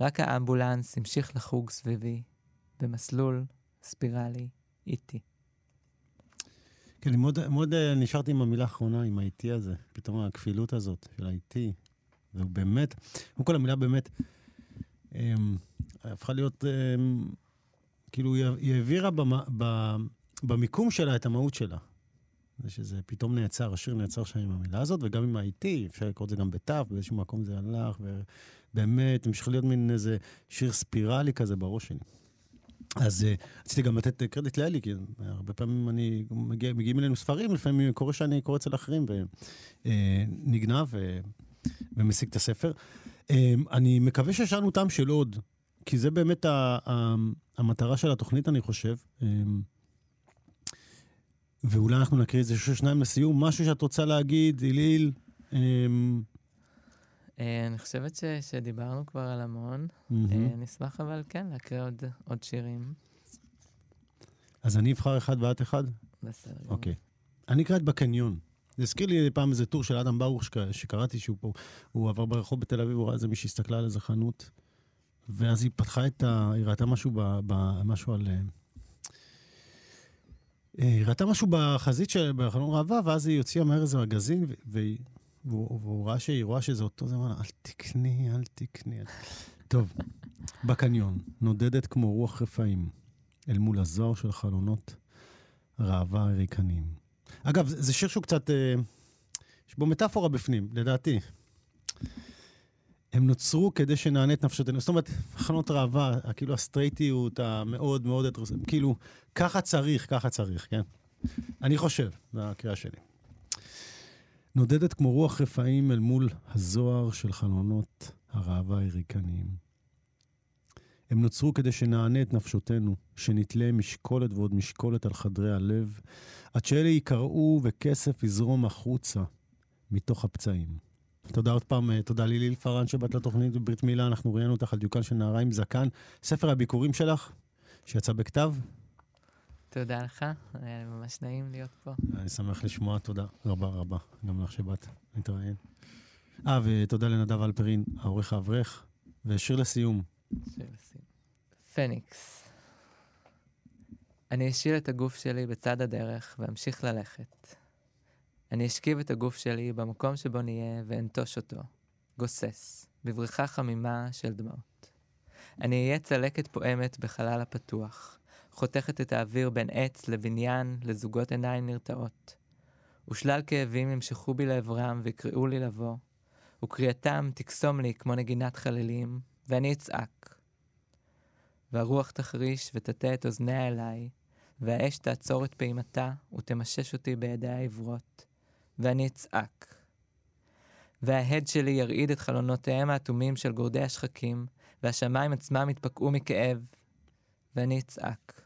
רק האמבולנס המשיך לחוג סביבי, במסלול ספירלי איטי. כן, מאוד, מאוד אה, נשארתי עם המילה האחרונה, עם האיטי הזה. פתאום הכפילות הזאת של האיטי. והוא באמת, קודם כל המילה באמת, אמ, הפכה להיות, אמ, כאילו, היא העבירה במיקום שלה את המהות שלה. זה שזה פתאום נעצר, השיר נעצר שם עם המילה הזאת, וגם עם האיטי, אפשר לקרוא את זה גם בתו, באיזשהו מקום זה הלך, ובאמת, המשיך להיות מין איזה שיר ספירלי כזה בראש שלי. אז uh, רציתי גם לתת קרדיט לאלי, כי הרבה פעמים אני, מגיע, מגיעים אלינו ספרים, לפעמים קורה שאני קורא אצל אחרים ונגנב ו, ומשיג את הספר. Uh, אני מקווה ששאלנו טעם של עוד, כי זה באמת ה, ה, המטרה של התוכנית, אני חושב. Uh, ואולי אנחנו נקריא איזה שניים לסיום. משהו שאת רוצה להגיד, איליל? Uh, אה, אני חושבת ש, שדיברנו כבר על המון. Mm-hmm. נשמח אבל כן להקריא עוד, עוד שירים. אז אני אבחר אחד ואת אחד? בסדר. אוקיי. אני אקרא את בקניון. זה הזכיר לי פעם איזה טור של אדם ברוך שקראתי שהוא פה, הוא עבר ברחוב בתל אביב, הוא ראה איזה מישהי הסתכלה על איזה חנות, ואז היא פתחה את ה... היא ראתה משהו ב... ב... משהו על... אה, היא ראתה משהו בחזית של... בחלון ראווה, ואז היא הוציאה מהר איזה מגזין, והיא והוא, והוא ראה שהיא רואה שזה אותו זמן, אל תקני, אל תקני. טוב, בקניון, נודדת כמו רוח רפאים, אל מול הזוהר של חלונות ראווה הריקניים. אגב, זה שיר שהוא קצת, אה, יש בו מטאפורה בפנים, לדעתי. הם נוצרו כדי שנענה את נפשותינו. זאת אומרת, חלונות ראווה, כאילו הסטרייטיות המאוד מאוד, כאילו, ככה צריך, ככה צריך, כן? אני חושב, זו הקריאה שלי. נודדת כמו רוח רפאים אל מול הזוהר של חלונות הראווה היריקניים. הם נוצרו כדי שנענה את נפשותנו, שנתלה משקולת ועוד משקולת על חדרי הלב, עד שאלה יקראו וכסף יזרום החוצה מתוך הפצעים. תודה עוד פעם, אה, תודה ליליל פארן שבאת לתוכנית בברית מילה, אנחנו ראיינו אותך על דיוקן של נערה עם זקן. ספר הביקורים שלך, שיצא בכתב, תודה לך, היה ממש נעים להיות פה. אני שמח לשמוע, תודה רבה רבה, גם לך שבאת להתראיין. אה, ותודה לנדב אלפרין, העורך האברך, ושיר לסיום. פניקס. אני אשיל את הגוף שלי בצד הדרך ואמשיך ללכת. אני אשכיב את הגוף שלי במקום שבו נהיה ואנטוש אותו, גוסס, בבריכה חמימה של דמעות. אני אהיה צלקת פועמת בחלל הפתוח, חותכת את האוויר בין עץ לבניין, לזוגות עיניים נרתעות. ושלל כאבים ימשכו בי לעברם ויקראו לי לבוא, וקריאתם תקסום לי כמו נגינת חללים, ואני אצעק. והרוח תחריש ותטה את אוזניה אליי, והאש תעצור את פעימתה ותמשש אותי בידיה העברות, ואני אצעק. וההד שלי ירעיד את חלונותיהם האטומים של גורדי השחקים, והשמיים עצמם יתפקעו מכאב, ואני אצעק.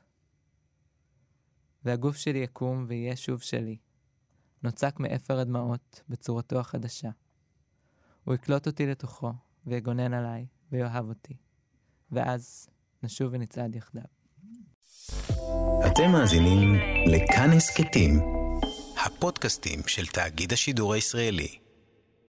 והגוף שלי יקום ויהיה שוב שלי. נוצק מאפר הדמעות בצורתו החדשה. הוא יקלוט אותי לתוכו, ויגונן עליי, ויאהב אותי. ואז נשוב ונצעד יחדיו. אתם מאזינים לכאן הסכתים, הפודקאסטים של תאגיד השידור הישראלי.